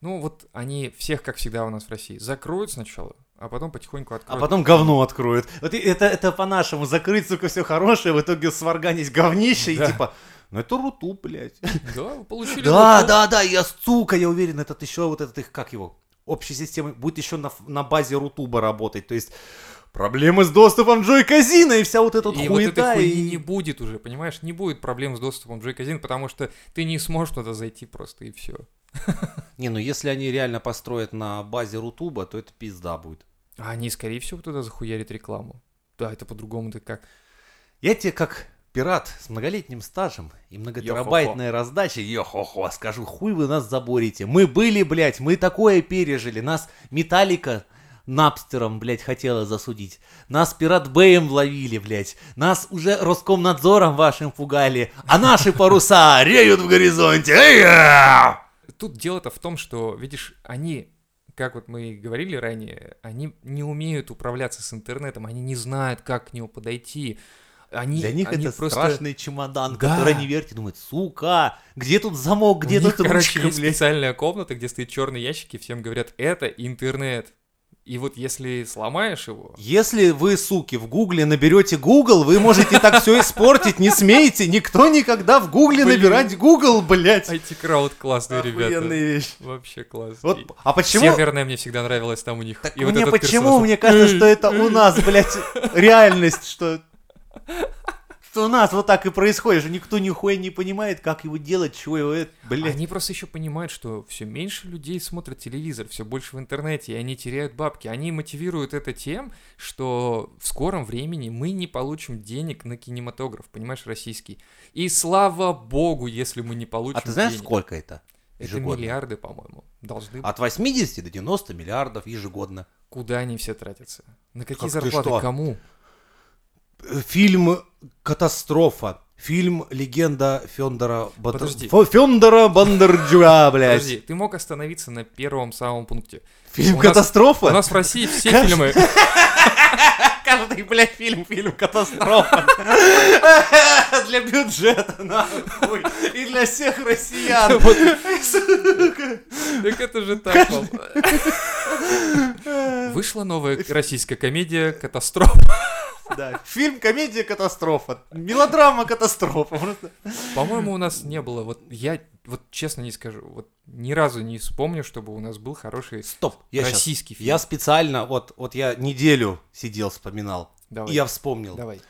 Ну вот они всех, как всегда у нас в России, закроют сначала, а потом потихоньку А откроют. потом говно откроют. Вот это, это по-нашему. Закрыть, сука, все хорошее, в итоге сварганить говнище Да. и типа... Ну это руту, блядь. Да, вы получили... Да, вот- да, да, я, сука, я уверен, этот еще вот этот их, как его, общей системы, будет еще на, на базе Рутуба работать, то есть проблемы с доступом Джой Казина и вся вот эта И вот этой хуета. хуйни и- не будет уже, понимаешь? Не будет проблем с доступом в Джейказин, потому что ты не сможешь туда зайти просто и все. (laughs) Не, ну если они реально построят на базе Рутуба, то это пизда будет. А они, скорее всего, туда захуярят рекламу. Да, это по-другому-то как. Я тебе как пират с многолетним стажем и многотерабайтной раздачей, йо-хо-хо, скажу, хуй вы нас заборите. Мы были, блядь, мы такое пережили. Нас Металлика Напстером, блядь, хотела засудить. Нас Пират Бэем ловили, блядь. Нас уже Роскомнадзором вашим пугали. А наши паруса реют в горизонте. Эй-я! Тут дело-то в том, что, видишь, они, как вот мы и говорили ранее, они не умеют управляться с интернетом, они не знают, как к нему подойти. Они, Для них они это просто... страшный чемодан, Да. который они вертят, думают, сука, где тут замок, где У них, тут короче, ручка, есть блядь. специальная комната, где стоит черный ящик, и всем говорят, это интернет. И вот если сломаешь его, Если вы, суки, в гугле наберете Google, вы можете так все испортить, не смейте. Никто никогда в гугле Блин. набирать Google, блядь. IT-крауд классные ребята. Вещь. Вообще класс. Вот, а почему? Северная мне всегда нравилась там у них. Так И вот мне этот почему? персонаж, Мне кажется, что это у нас, блядь, реальность, что... Что у нас вот так и происходит, что никто нихуя не понимает, как его делать, чего его, это, блядь. Они просто еще понимают, что все меньше людей смотрят телевизор, все больше в интернете, и они теряют бабки. Они мотивируют это тем, что в скором времени мы не получим денег на кинематограф, понимаешь, российский. И слава богу, если мы не получим А ты знаешь, денег. сколько это? Это ежегодно? миллиарды, по-моему, должны быть. От 80 до 90 миллиардов ежегодно. Куда они все тратятся? На какие Как ты зарплаты? Кому? Фильм «Катастрофа». Фильм «Легенда Фендора, Бат... Подожди. Фёндора Бондарчука», (laughs) блядь. Подожди, ты мог остановиться на первом самом пункте. Фильм У нас- «Катастрофа»? У нас в России все фильмы... (laughs) Каждый, блядь, фильм, фильм «Катастрофа». (laughs) Для бюджета, нахуй. Для всех россиян. (laughs) Так это же так. (laughs) Вышла новая российская комедия «Катастрофа». Да, фильм «Комедия катастрофа». Мелодрама катастрофа. По-моему, у нас не было, вот я вот честно не скажу, вот ни разу не вспомню, чтобы у нас был хороший Стоп, я российский фильм. Я специально, вот, вот я неделю сидел, вспоминал. Давай, И я вспомнил. давай.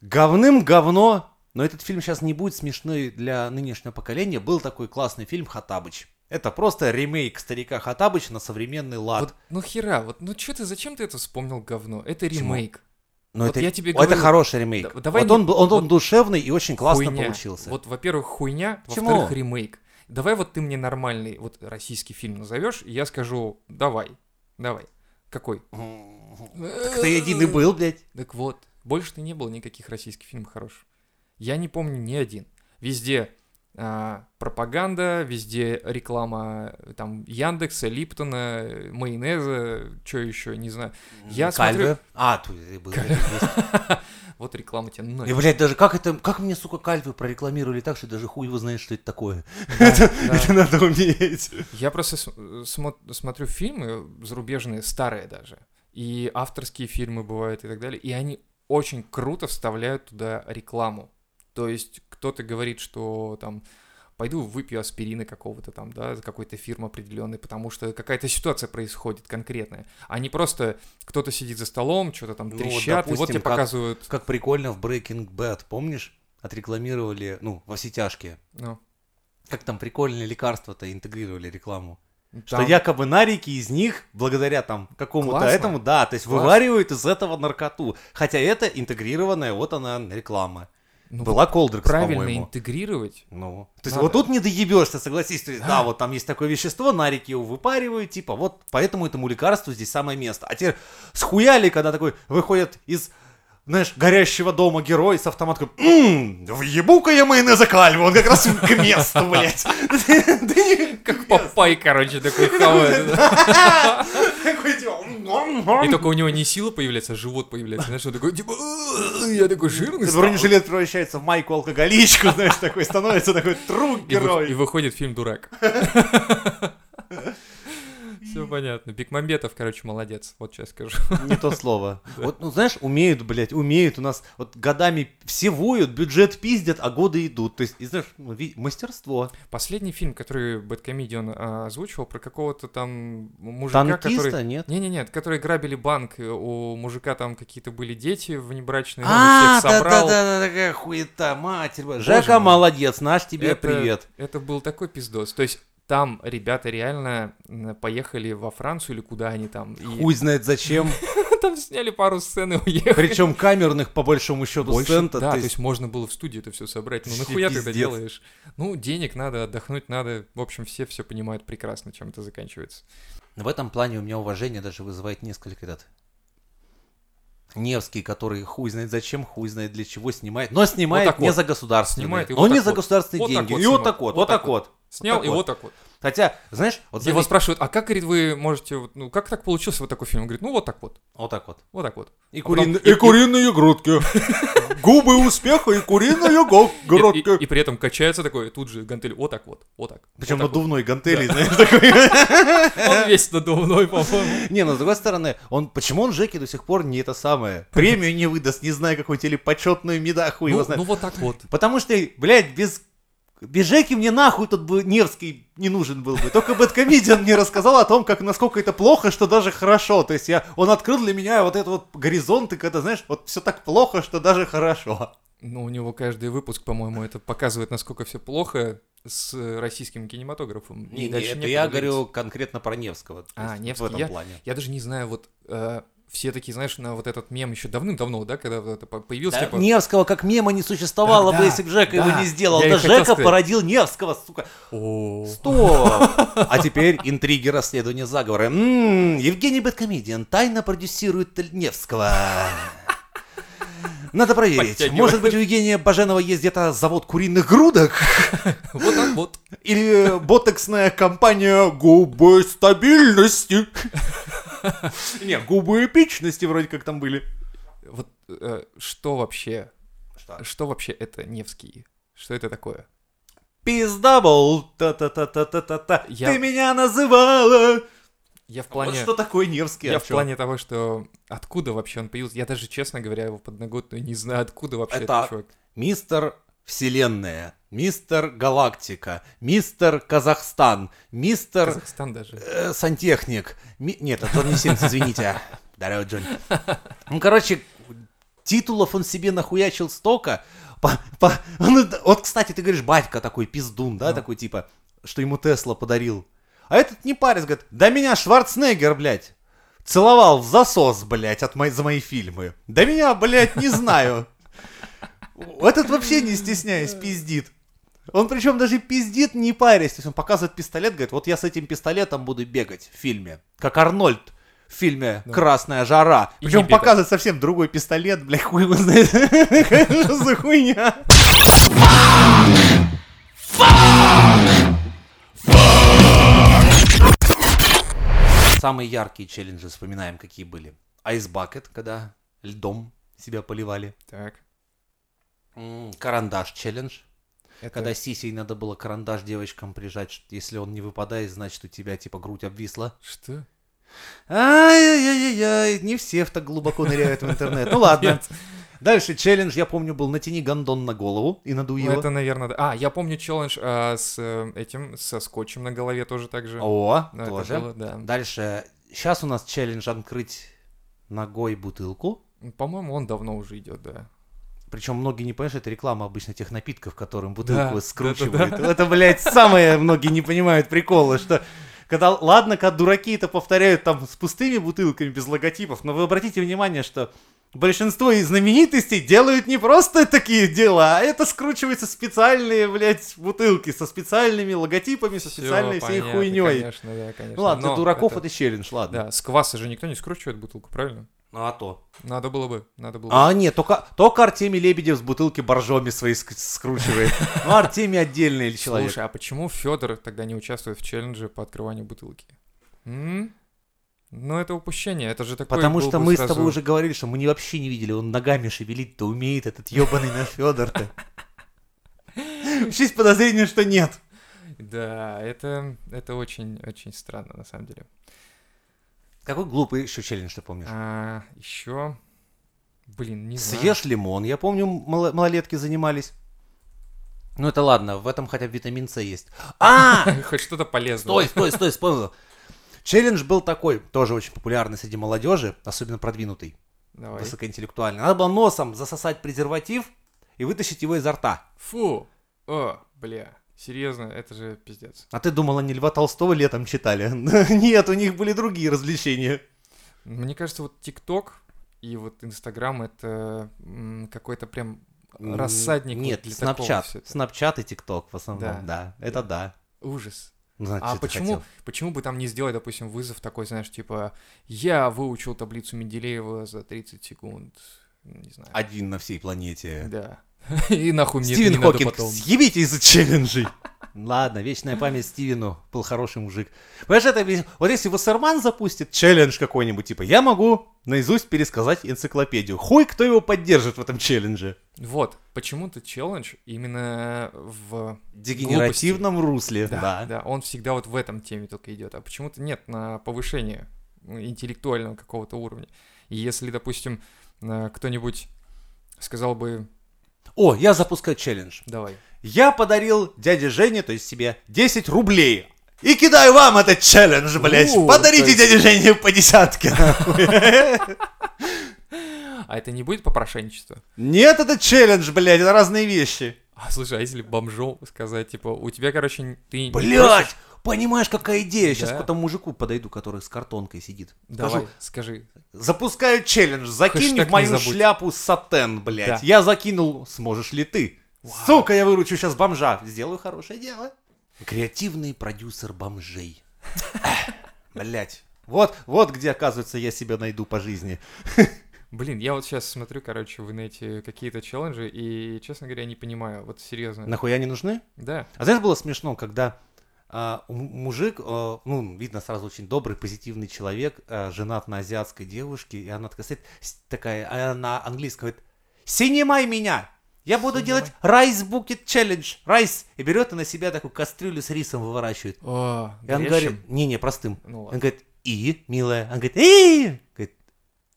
Говным говно, но этот фильм сейчас не будет смешной для нынешнего поколения. Был такой классный фильм «Хатабыч». Это просто ремейк старика Хатабыч на современный лад. Вот, ну хера, вот, ну что ты, зачем ты это вспомнил говно? Это Почему? ремейк. но вот это, я тебе это говорю- хороший ремейк. Да- давай вот не- он, был- он, он вот душевный и очень классно Хуйня. получился. Вот, во-первых, хуйня, во-вторых, ремейк. Давай вот ты мне нормальный вот российский фильм назовешь, и я скажу, давай, давай. Какой? Так ты один и был, блядь. Так вот, больше-то не было никаких российских фильмов хороших. Я не помню ни один. Везде а, пропаганда, везде реклама э, там Яндекса, Липтона, э, майонеза, что еще, не знаю. Я Кальве. смотрю- А, тут и был. (laughs) Вот реклама тебе И, нахер. блядь, даже как это, как мне, сука, кальвы прорекламировали так, что даже хуй его знает, что это такое. (laughs) Это надо уметь. Я просто смотрю фильмы зарубежные, старые даже, и авторские фильмы бывают и так далее, и они очень круто вставляют туда рекламу. То есть кто-то говорит, что там пойду выпью аспирины какого-то там, да, за какой-то фирмы определенной, потому что какая-то ситуация происходит конкретная, а не просто кто-то сидит за столом, что-то там Ну, трещат, и вот допустим, тебе как- показывают, Как прикольно в Breaking Bad, помнишь? Отрекламировали, ну, во все тяжкие. ну, Как там прикольные лекарства-то интегрировали рекламу. Что там- якобы нарики из них, благодаря там какому-то Классно. этому, да, то есть Класс. вываривают из этого наркоту. Хотя это интегрированная, вот она, реклама. Ну, Была Колдрекс, правильно по-моему. интегрировать. Ну, то есть Надо. вот тут не доебешься, согласись. То есть, да. Да. вот там есть такое вещество, нарики его выпаривают, типа, вот поэтому этому лекарству здесь самое место. А теперь схуяли, когда такой выходят из знаешь, горящего дома герой с автоматком. Ммм, въебу-ка я майонеза кальву, он как раз к месту, (laughs) блядь. Да не- Как Папай, короче, такой хавает. (laughs) типа, И только у него не сила появляется, а живот появляется. Знаешь, он такой, типа, «Э, я такой жирный стал». Бронежилет превращается в майку алкоголичку, (laughs) знаешь, такой становится такой тру И, вы- и герой. выходит фильм «Дурак». Все понятно. Бекмамбетов, короче, молодец. Вот сейчас скажу. Не то слово. (laughs) Вот, ну, знаешь, умеют, блядь, умеют. У нас вот годами все воют, бюджет пиздят, а годы идут. То есть, и знаешь, ну, мастерство. Последний фильм, который Бэткомедиан а, озвучивал, про какого-то там мужика, Танкиста, который... нет? Не-не-нет, которые грабили банк, у мужика там какие-то были дети внебрачные, А, да-да-да, такая хуета, матерь. Жека молодец, наш тебе привет. Это был такой пиздос. То есть там ребята реально поехали во Францию или куда они там. И Хуй знает зачем. (laughs) там сняли пару сцен и уехали. Причем камерных, по большому счету, Больше, сцен-то, да, то есть можно было в студии это все собрать. Ну нахуя ты это делаешь? Ну, денег надо, отдохнуть надо. В общем, все все понимают прекрасно, чем это заканчивается. В этом плане у меня уважение даже вызывает несколько этот Невский, который хуй знает зачем, хуй знает для чего снимает, но снимает так не вот. за государственные. Снимает но вот не за вот. государственные Вот деньги. вот и вот так вот, Вот вот так так вот. Снял так и вот. вот так вот. Хотя, знаешь, вот Его заметь- спрашивают, а как, говорит, вы можете, вот, ну, как так получился вот такой фильм? Он говорит, ну, вот так вот, вот так вот. вот так вот. И, А потом- куриные, и- и куриные грудки. Губы успеха и куриные го- И, и- грудки. и при этом качается такой, тут же гантель, вот так вот, вот так. Причем вот надувной гантели, знаешь, такой. вот. (laughs) Он весь надувной, по-моему. Не, но с другой стороны, он почему он Жеке до сих пор не это самое? Премию не выдаст, не знаю, какую-то или почетную меда, хуй его Ну, знает. ну, вот так вот. Потому что, блядь, без... Без Жеки мне нахуй тут бы Невский не нужен был бы. Только Бэткомедиан мне рассказал о том, как насколько это плохо, что даже хорошо. То есть я, он открыл для меня вот этот вот горизонт, и когда, знаешь, вот все так плохо, что даже хорошо. Ну, у него каждый выпуск, по-моему, это показывает, насколько все плохо с российским кинематографом. И Не, не, это я говорю конкретно про Невского. А, Невский, В этом я- плане. Я даже не знаю, вот э, все такие, знаешь, на вот этот мем еще давным-давно, да, когда это по- появился, Да, типа... Невского как мема не существовало Да, бы, если бы Жека да, его не сделал. я Да Жека сказать. породил Невского, сука. «О, Стоп! А теперь интриги расследования заговора. М, Евгений Бэткомедиан тайно продюсирует Невского. Надо проверить. Может быть, у Евгения Баженова есть где-то завод куриных грудок? Вот так вот. Или ботоксная компания губы стабильности? (laughs) Не, губы эпичности вроде как там были. Вот э, что вообще, Что? вообще это Невский? Что это такое? Пиздабл, та-та-та-та-та-та. Я- Ты меня называла. Я в Вот плане... что такое Невский. Я а в плане того, что откуда вообще он появился, я даже, честно говоря, его подноготную не знаю, откуда вообще Это- этот чувак. Мистер Вселенная, мистер Галактика, мистер Казахстан, мистер Казахстан даже. э, Сантехник. Ми- Нет, это не Симс, извините. (laughs) Здорово, Джонни. Ну, короче, титулов он себе нахуячил столько. По- по- ну, да, Вот, кстати, ты говоришь, батька такой пиздун, да, Ну. такой типа, что ему Тесла подарил. А этот не парень, говорит, да меня Шварценеггер, блядь, целовал в засос, блядь, от моей, за мои фильмы. Да меня, блядь, не знаю. (laughs) Этот вообще не стесняясь пиздит. Он причем даже пиздит, не парясь. То есть он показывает пистолет, говорит, вот я с этим пистолетом буду бегать в фильме. Как Арнольд в фильме «Красная жара». И Причем показывает совсем другой пистолет, бля, хуй его знает. Что за хуйня? Самые яркие челленджи вспоминаем, какие были. Bucket, когда льдом себя поливали. Так. Карандаш челлендж. Это... Когда сисей надо было карандаш девочкам прижать, если он не выпадает, значит у тебя типа грудь обвисла. Что? Ай-яй-яй-яй, не все так глубоко ныряют в интернет. Ну ладно. Дальше челлендж, я помню, был натяни гондон на голову и надуй Ну, его. это, наверное, да. А, я помню челлендж а, с э, этим, со скотчем на голове тоже так же. О, Ну, это тоже. было, да. Дальше, сейчас у нас челлендж открыть ногой бутылку. По-моему, он давно уже идет, да. Причем многие не понимают, что это реклама обычно тех напитков, которым бутылку Да, скручивают. Это, блядь, самое многие не понимают приколы, что когда, ладно, когда дураки это повторяют там с пустыми бутылками, без логотипов, но вы обратите внимание, что большинство из знаменитостей делают не просто такие дела, а это скручиваются специальные, блядь, бутылки со специальными логотипами, со Всё специальной всей понятно, хуйней. Конечно, да, конечно. Ну ладно, для Но дураков это, челлендж, ладно. Да, с кваса же никто не скручивает бутылку, правильно? Ну а то. Надо было бы, надо было бы. А нет, только, только Артемий Лебедев с бутылки боржоми свои ск- скручивает. Ну Артемий отдельный человек. Слушай, а почему Федор тогда не участвует в челлендже по открыванию бутылки? М? Ну, это упущение, это же такое Потому что мы с сразу- тобой уже говорили, что мы не вообще не видели, он ногами шевелить-то умеет, этот ебаный наш Федор-то. Есть подозрение, что нет. Да, это, это очень-очень странно, на самом деле. Какой глупый еще челлендж ты помнишь? А, еще... Блин, не знаю. Съешь лимон. Я помню, мало- малолетки занимались. Ну это ладно, в этом хотя бы витамин С есть. А! (laughs) Хоть что-то полезное. Стой, стой, стой, вспомнил. Челлендж был такой, тоже очень популярный среди молодежи, особенно продвинутый, Давай. высокоинтеллектуальный. Надо было носом засосать презерватив и вытащить его изо рта. Фу! О, бля. Серьезно, это же пиздец. А ты думал, они Льва Толстого летом читали? (laughs) Нет, у них были другие развлечения. Мне кажется, вот ТикТок и вот Инстаграм это какой-то прям рассадник Нет, для Снапчат. Снапчат и ТикТок в основном, Да. да. Это да. Ужас. Ну, значит, А почему, хотел? почему бы там не сделать, допустим, вызов такой, знаешь, типа «Я выучил таблицу Менделеева за 30 секунд». Не знаю. Один на всей планете. Да. (laughs) И нахуй мне Стивен не надо Хокинг, потом. съебите из-за челленджей. (laughs) Ладно, вечная память Стивену, был хороший мужик. Понимаешь, это, вот если Вассерман запустит челлендж какой-нибудь, типа, я могу наизусть пересказать энциклопедию. Хуй, кто его поддержит в этом челлендже. Вот, почему-то челлендж именно в... Дегенеративном русле, Да, да. да, он всегда вот в этом теме только идет, а почему-то нет на повышение ну, интеллектуального какого-то уровня. И если, допустим, э, кто-нибудь сказал бы, О, я запускаю челлендж. давай, Я подарил дяде Жене, то есть себе, 10 рублей. И кидаю вам этот челлендж, блядь. Ну, Подарите есть- дяде Жене по десятке. (laughs) а это не будет попрошенничество? Нет, это челлендж, блядь, это разные вещи. А слушай, а если бомжом сказать, типа, у тебя, короче, ты... просишь- понимаешь, какая идея? Сейчас Да. к этому мужику подойду, который с картонкой сидит. Давай, Скажу, скажи. запускаю челлендж, закинь Хэштег в мою шляпу сатен, блядь. Да. Я закинул, сможешь ли ты? Сука, я выручу сейчас бомжа. Сделаю хорошее дело. Креативный продюсер бомжей. Блять. Вот, вот где, оказывается, я себя найду по жизни. Блин, я вот сейчас смотрю, короче, в инете какие-то челленджи, и, честно говоря, не понимаю, вот серьезно. Нахуя они нужны? Да, А знаешь, было смешно, когда а, мужик, а, ну, видно сразу очень добрый, позитивный человек, а, женат на азиатской девушке, и она такая стоит, такая, а на английском говорит, «Синимай меня! Я буду Синимай. делать rice bucket challenge, rice!» И берет и на себя такую кастрюлю с рисом выворачивает. О, И он говорит, не-не, простым. Ну Он говорит, «И, милая?» Он говорит, «И!» Говорит,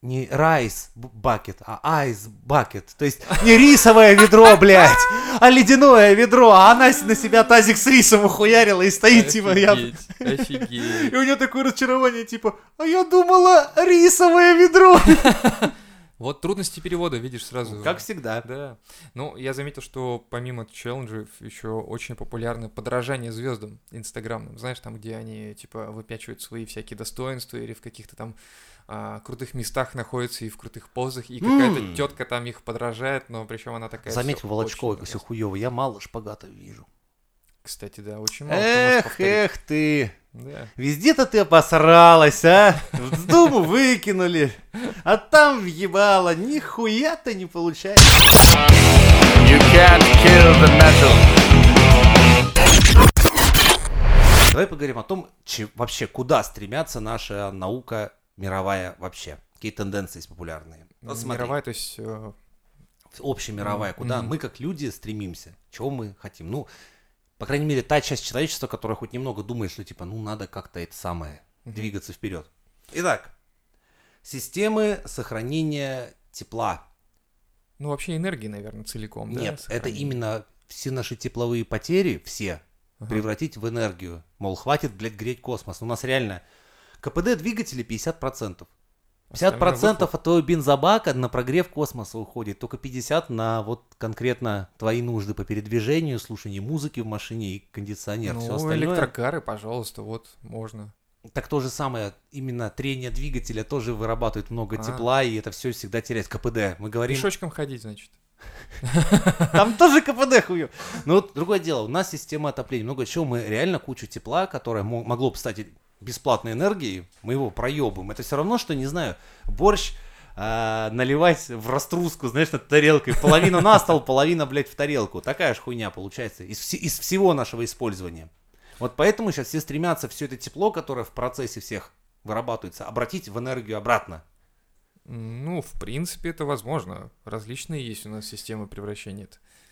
не rice bucket, а ice bucket. То есть не рисовое ведро, блядь, а ледяное ведро. А она на себя тазик с рисом ухуярила и стоит, типа, я... Офигеть, офигеть. И у нее такое разочарование, типа, а я думала, рисовое ведро. (laughs) Вот трудности перевода, видишь, сразу. Как всегда. Да. Ну, я заметил, что помимо челленджей еще очень популярно подражание звездам инстаграмным. Знаешь, там, где они, типа, выпячивают свои всякие достоинства или в каких-то там а, крутых местах находятся и в крутых позах, и какая-то М. тетка там их подражает, но причем она такая... Заметь, Волочкова, очень все хуево. Я мало шпагатов вижу. Кстати, да, очень мало Эх, эх ты. Да. Везде-то ты обосралась, а? В Думу выкинули. А там въебало. Нихуя-то не получается. You can't kill the metal. Давай поговорим о том, че- вообще, куда стремятся наша наука мировая вообще. Какие тенденции есть популярные. Вот смотри, Мировая, то есть... э, общемировая, куда Мгм. мы как люди стремимся, чего мы хотим. Ну, по крайней мере, та часть человечества, которая хоть немного думает, что типа, ну, надо как-то это самое, двигаться вперед. Итак, системы сохранения тепла. Ну, вообще энергии, наверное, целиком, да? Нет, это сохранение? именно все наши тепловые потери, все, Ага. превратить в энергию. Мол, хватит, блядь, греть космос. У нас реально КПД двигателя 50%. 50% от твоего бензобака на прогрев космоса уходит, только 50% на вот конкретно твои нужды по передвижению, слушанию музыки в машине и кондиционер. Ну, Все остальное. электрокары, пожалуйста, вот, можно. Так то же самое, именно трение двигателя тоже вырабатывает много А. тепла, и это все всегда теряет КПД. Мы говорим, Пешочком ходить, значит. (laughs) там тоже КПД хую. Но вот другое дело, у нас система отопления, много чего, мы реально кучу тепла, которое мо- могло бы стать бесплатной энергией, мы его проебываем. Это все равно, что, не знаю, борщ а, наливать в раструску, знаешь, над тарелкой. Половина на стол, половина, блядь, в тарелку. Такая же хуйня получается из, вс- из всего нашего использования. Вот поэтому сейчас все стремятся все это тепло, которое в процессе всех вырабатывается, обратить в энергию обратно. Ну, в принципе, это возможно. Различные есть у нас системы превращения.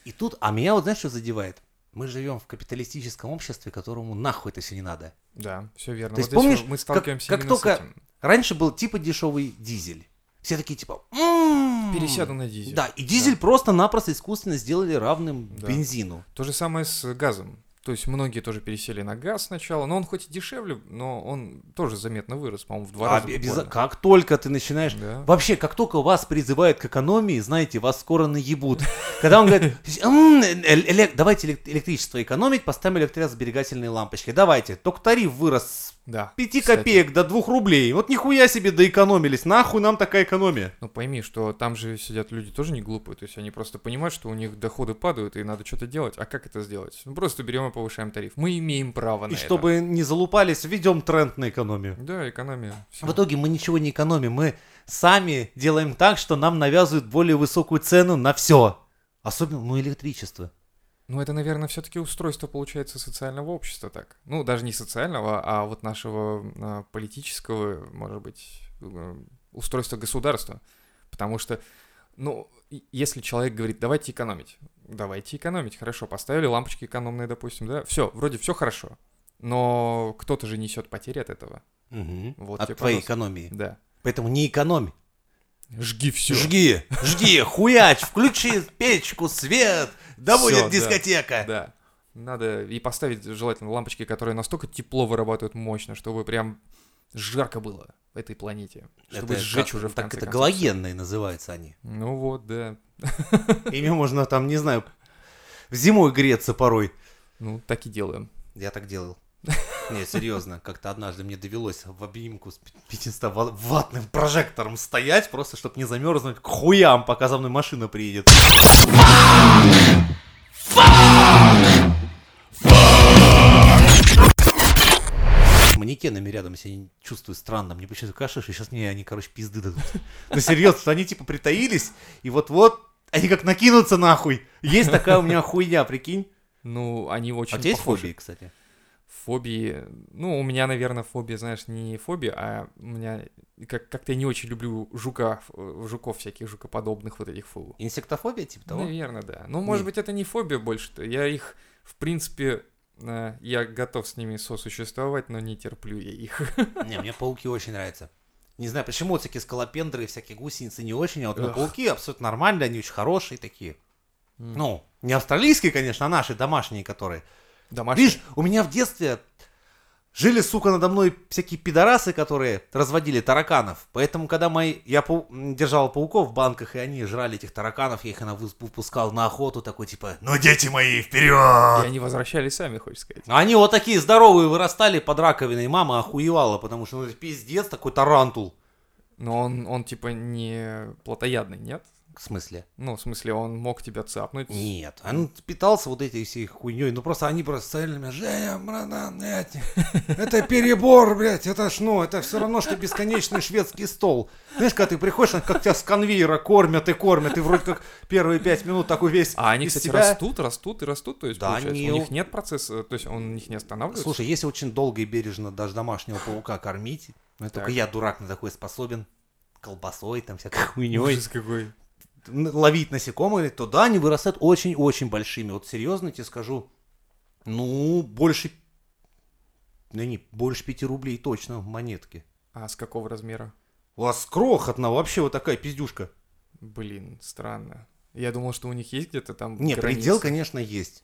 И тут, а меня вот знаешь, что задевает? Мы живем в капиталистическом обществе, которому нахуй это все не надо. Да, все верно. То есть Вот здесь помнишь, мы как- сталкиваемся как именно только с этим. Раньше был типа дешевый дизель. Все такие типа... «М-м-м». Пересяду на дизель. Да, и дизель просто-напросто искусственно сделали равным Да. бензину. То же самое с газом. То есть многие тоже пересели на газ сначала, но он хоть и дешевле, но он тоже заметно вырос, по-моему, в два А раза. бе- буквально. безо- Как только ты начинаешь... Да. Вообще, как только вас призывают к экономии, знаете, вас скоро наебут. Когда он говорит, «М, э- эле- давайте элек- электричество экономить, поставим электросберегательные лампочки. Давайте. Только тариф вырос с Да. 5 кстати. копеек до 2 рублей. Вот нихуя себе доэкономились. Нахуй нам такая экономия? Ну пойми, что там же сидят люди тоже не глупые, то есть они просто понимают, что у них доходы падают и надо что-то делать. А как это сделать? Ну просто берем повышаем тариф. Мы имеем право на И это. чтобы не залупались, введем тренд на экономию. Да, экономия. Всё. В итоге мы ничего не экономим, мы сами делаем так, что нам навязывают более высокую цену на все. Особенно, ну, электричество. Ну, это, наверное, все-таки устройство, получается, социального общества так. Ну, даже не социального, а вот нашего а, политического, может быть, э, устройства государства. Потому что, ну, и- если человек говорит, давайте экономить, давайте экономить, хорошо, поставили лампочки экономные, допустим, да, все, вроде все хорошо. Но кто-то же несет потери от этого. Мгм. Вот От тебе, твоей пожалуйста. экономии. Да. Поэтому не экономь. Жги все. Жги, жги, хуяч, включи печку, свет, да Всё, будет да. дискотека. Да. Надо и поставить желательно лампочки, которые настолько тепло вырабатывают мощно, чтобы прям жарко было в этой планете. Чтобы Это сжечь как- уже в Так конце это концов галогенные называются они. Ну вот, да. (laughs) Ими можно там, не знаю, зимой греться порой. Ну, так и делаем. Я так делал. Не, серьезно, как-то однажды мне довелось в обнимку с 500 ва- ваттным прожектором стоять, просто чтобы не замерзнуть к хуям, пока за мной машина приедет. Манекенами рядом себя чувствую странно. Мне почему-то кажется, что сейчас мне они, короче, пизды дадут. Ну серьезно, что они типа притаились, и вот-вот они как накинутся нахуй. Есть такая у меня хуйня, прикинь. Ну, они очень А у тебя есть фобии, кстати? Фобии... Ну, у меня, наверное, фобия, знаешь, не фобия, а у меня... Как- Как-то я не очень люблю жука, э, жуков всяких, жукоподобных вот этих фу. Инсектофобия, типа того? Наверное, да. Ну, может Не. быть, это не фобия больше-то. Я их, в принципе, я готов с ними сосуществовать, но не терплю я их. (laughs) Не, мне пауки очень нравятся. Не знаю, почему всякие скалопендры, всякие гусеницы не очень, а вот ну, Эх. пауки абсолютно нормальные, они очень хорошие такие. Ну, не австралийские, конечно, а наши домашние, которые. Домашние. Видишь, у меня в детстве жили, сука, надо мной всякие пидорасы, которые разводили тараканов. Поэтому, когда мои, я пау- держал пауков в банках, и они жрали этих тараканов, я их выпускал на охоту, такой типа, ну, дети мои, И вперед! они возвращались сами, хочешь сказать. Они вот такие здоровые вырастали под раковиной, мама охуевала, потому что ну, это пиздец, такой тарантул. Но он, он типа не плотоядный, нет? В смысле? Ну, в смысле, он мог тебя цапнуть. Нет, он питался вот этой всей хуйней, ну просто они просто стояли меня, Женя, братан, блядь, это перебор, блядь, это ж, ну, это все равно, что бесконечный шведский стол. Знаешь, когда ты приходишь, как тебя с конвейера кормят и кормят, и вроде как первые пять минут такой весь А они, кстати, себя- растут, растут и растут, то есть, Да, получается, они- у них нет процесса, то есть он у них не останавливается. Слушай, если очень долго и бережно даже домашнего паука кормить, ну, только я, дурак, на такой способен, колбасой, там, всякой хуйней, Ужас какой. Ловить насекомых, то да, они вырастают очень-очень большими. Вот серьезно тебе скажу, ну, больше, да не, больше пяти рублей точно монетки. А с какого размера? У вас крохотно, вообще вот такая пиздюшка. Блин, странно. Я думал, что у них есть где-то там Не, границы. предел, конечно, есть.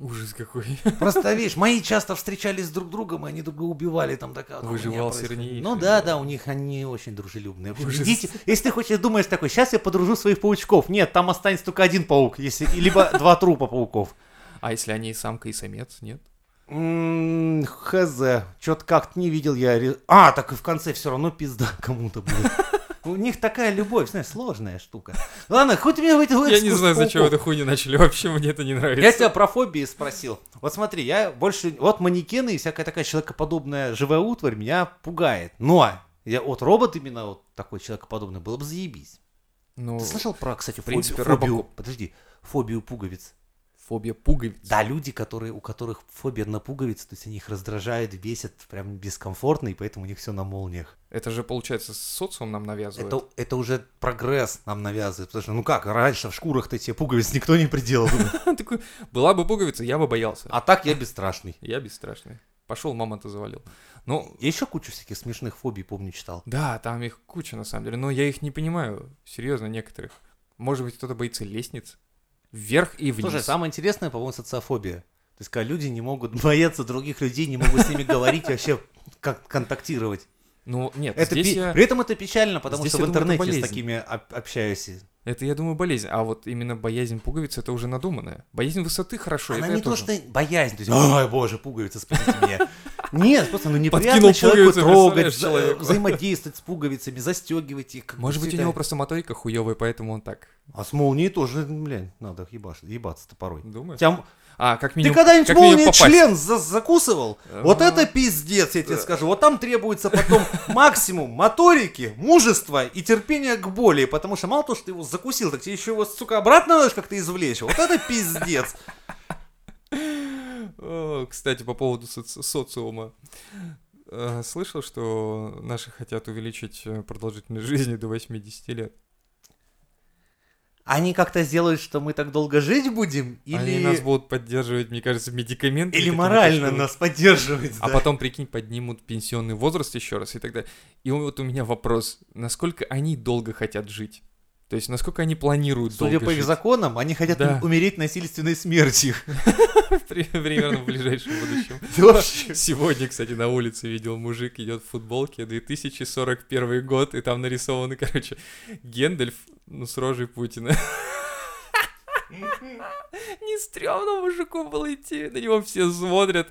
Ужас какой. Просто, видишь, мои часто встречались друг с другом, и они друг друга убивали, там такая Выживал сильнейший, Ну да, да, у них они очень дружелюбные. Общем, идите, если ты хочешь, думаешь такой, сейчас я подружу своих паучков. Нет, там останется только один паук, если, либо (laughs) два трупа пауков. А если они самка и самец, нет? Хз, что-то как-то не видел я. А, так и в конце все равно пизда кому-то будет. (laughs) У них такая любовь, знаешь, сложная штука. Ладно, хоть мне в Я не знаю, зачем эту хуйню начали. Вообще мне это не нравится. Я тебя про фобии спросил. Вот смотри, я больше... Вот манекены и всякая такая человекоподобная живая утварь меня пугает. Но я вот робот именно вот такой человекоподобный, было бы заебись. Ну, Ты слышал про, кстати, в принципе, фобию, фобию- подожди, фобию пуговиц? Фобия пуговиц. Да, люди, которые, у которых фобия на пуговицы, то есть они их раздражает, бесит, прям дискомфортно, и поэтому у них все на молниях. Это же, получается, социум нам навязывает. Это, это уже прогресс нам навязывает, потому что, ну как, раньше в шкурах-то тебе пуговиц никто не приделал. (laughs) Такой, была бы пуговица, я бы боялся. А так я бесстрашный. Я бесстрашный. Пошел, мамонта завалил. Ну, Я еще кучу всяких смешных фобий, помню, читал. да, там их куча на самом деле, но я их не понимаю, серьезно, некоторых. Может быть, кто-то боится лестниц? Вверх и вниз. Слушай, самое интересное, по-моему, социофобия. То есть, когда люди не могут (laughs) бояться других людей, не могут с ними говорить, вообще как контактировать. Ну, нет, Это здесь пи- я... При этом это печально, потому Здесь что в думаю, интернете с болезнь. такими об- общаюсь. Это, я думаю, болезнь. А вот именно боязнь пуговиц, это уже надуманная. Боязнь высоты хорошо, Она это не то, тоже. что боязнь, то есть, ой, боже, пуговица, спасите меня. (laughs) Нет, просто ну неприятно человеку трогать, человеку. взаимодействовать с пуговицами, застегивать их. Может быть, у него просто моторика хуевая, поэтому он так. А с молнией тоже, блин, надо ебашить, ебаться-то порой. Думаешь? Тя- А, как Ты минимум, когда-нибудь как минимум молнией попасть. член за- закусывал? Вот А. это пиздец, я тебе скажу. Вот там требуется потом (laughs) максимум моторики, мужества и терпения к боли. Потому что мало того, что ты его закусил, так тебе еще его, сука, обратно надо как-то извлечь. Вот это пиздец. Кстати, по поводу соци- социума. Э, Слышал, что наши хотят увеличить э, продолжительность жизни до 80 лет? Они как-то сделают, что мы так долго жить будем? Они Или, нас будут поддерживать, мне кажется, медикаментами. или морально чтобы- нас поддерживать? А да? потом, прикинь, поднимут пенсионный возраст еще раз и так далее. И вот у меня вопрос, насколько они долго хотят жить? То есть, насколько они планируют Судя по их жить? законам, они хотят Да. умереть насильственной смертью. (laughs) При- Примерно в ближайшем будущем. (laughs) Сегодня, кстати, на улице видел мужик, идет в футболке, 2041 год, и там нарисованы, короче, Гендальф, ну, с рожей Путина. (laughs) (laughs) Не стрёмно мужику было идти, на него все смотрят,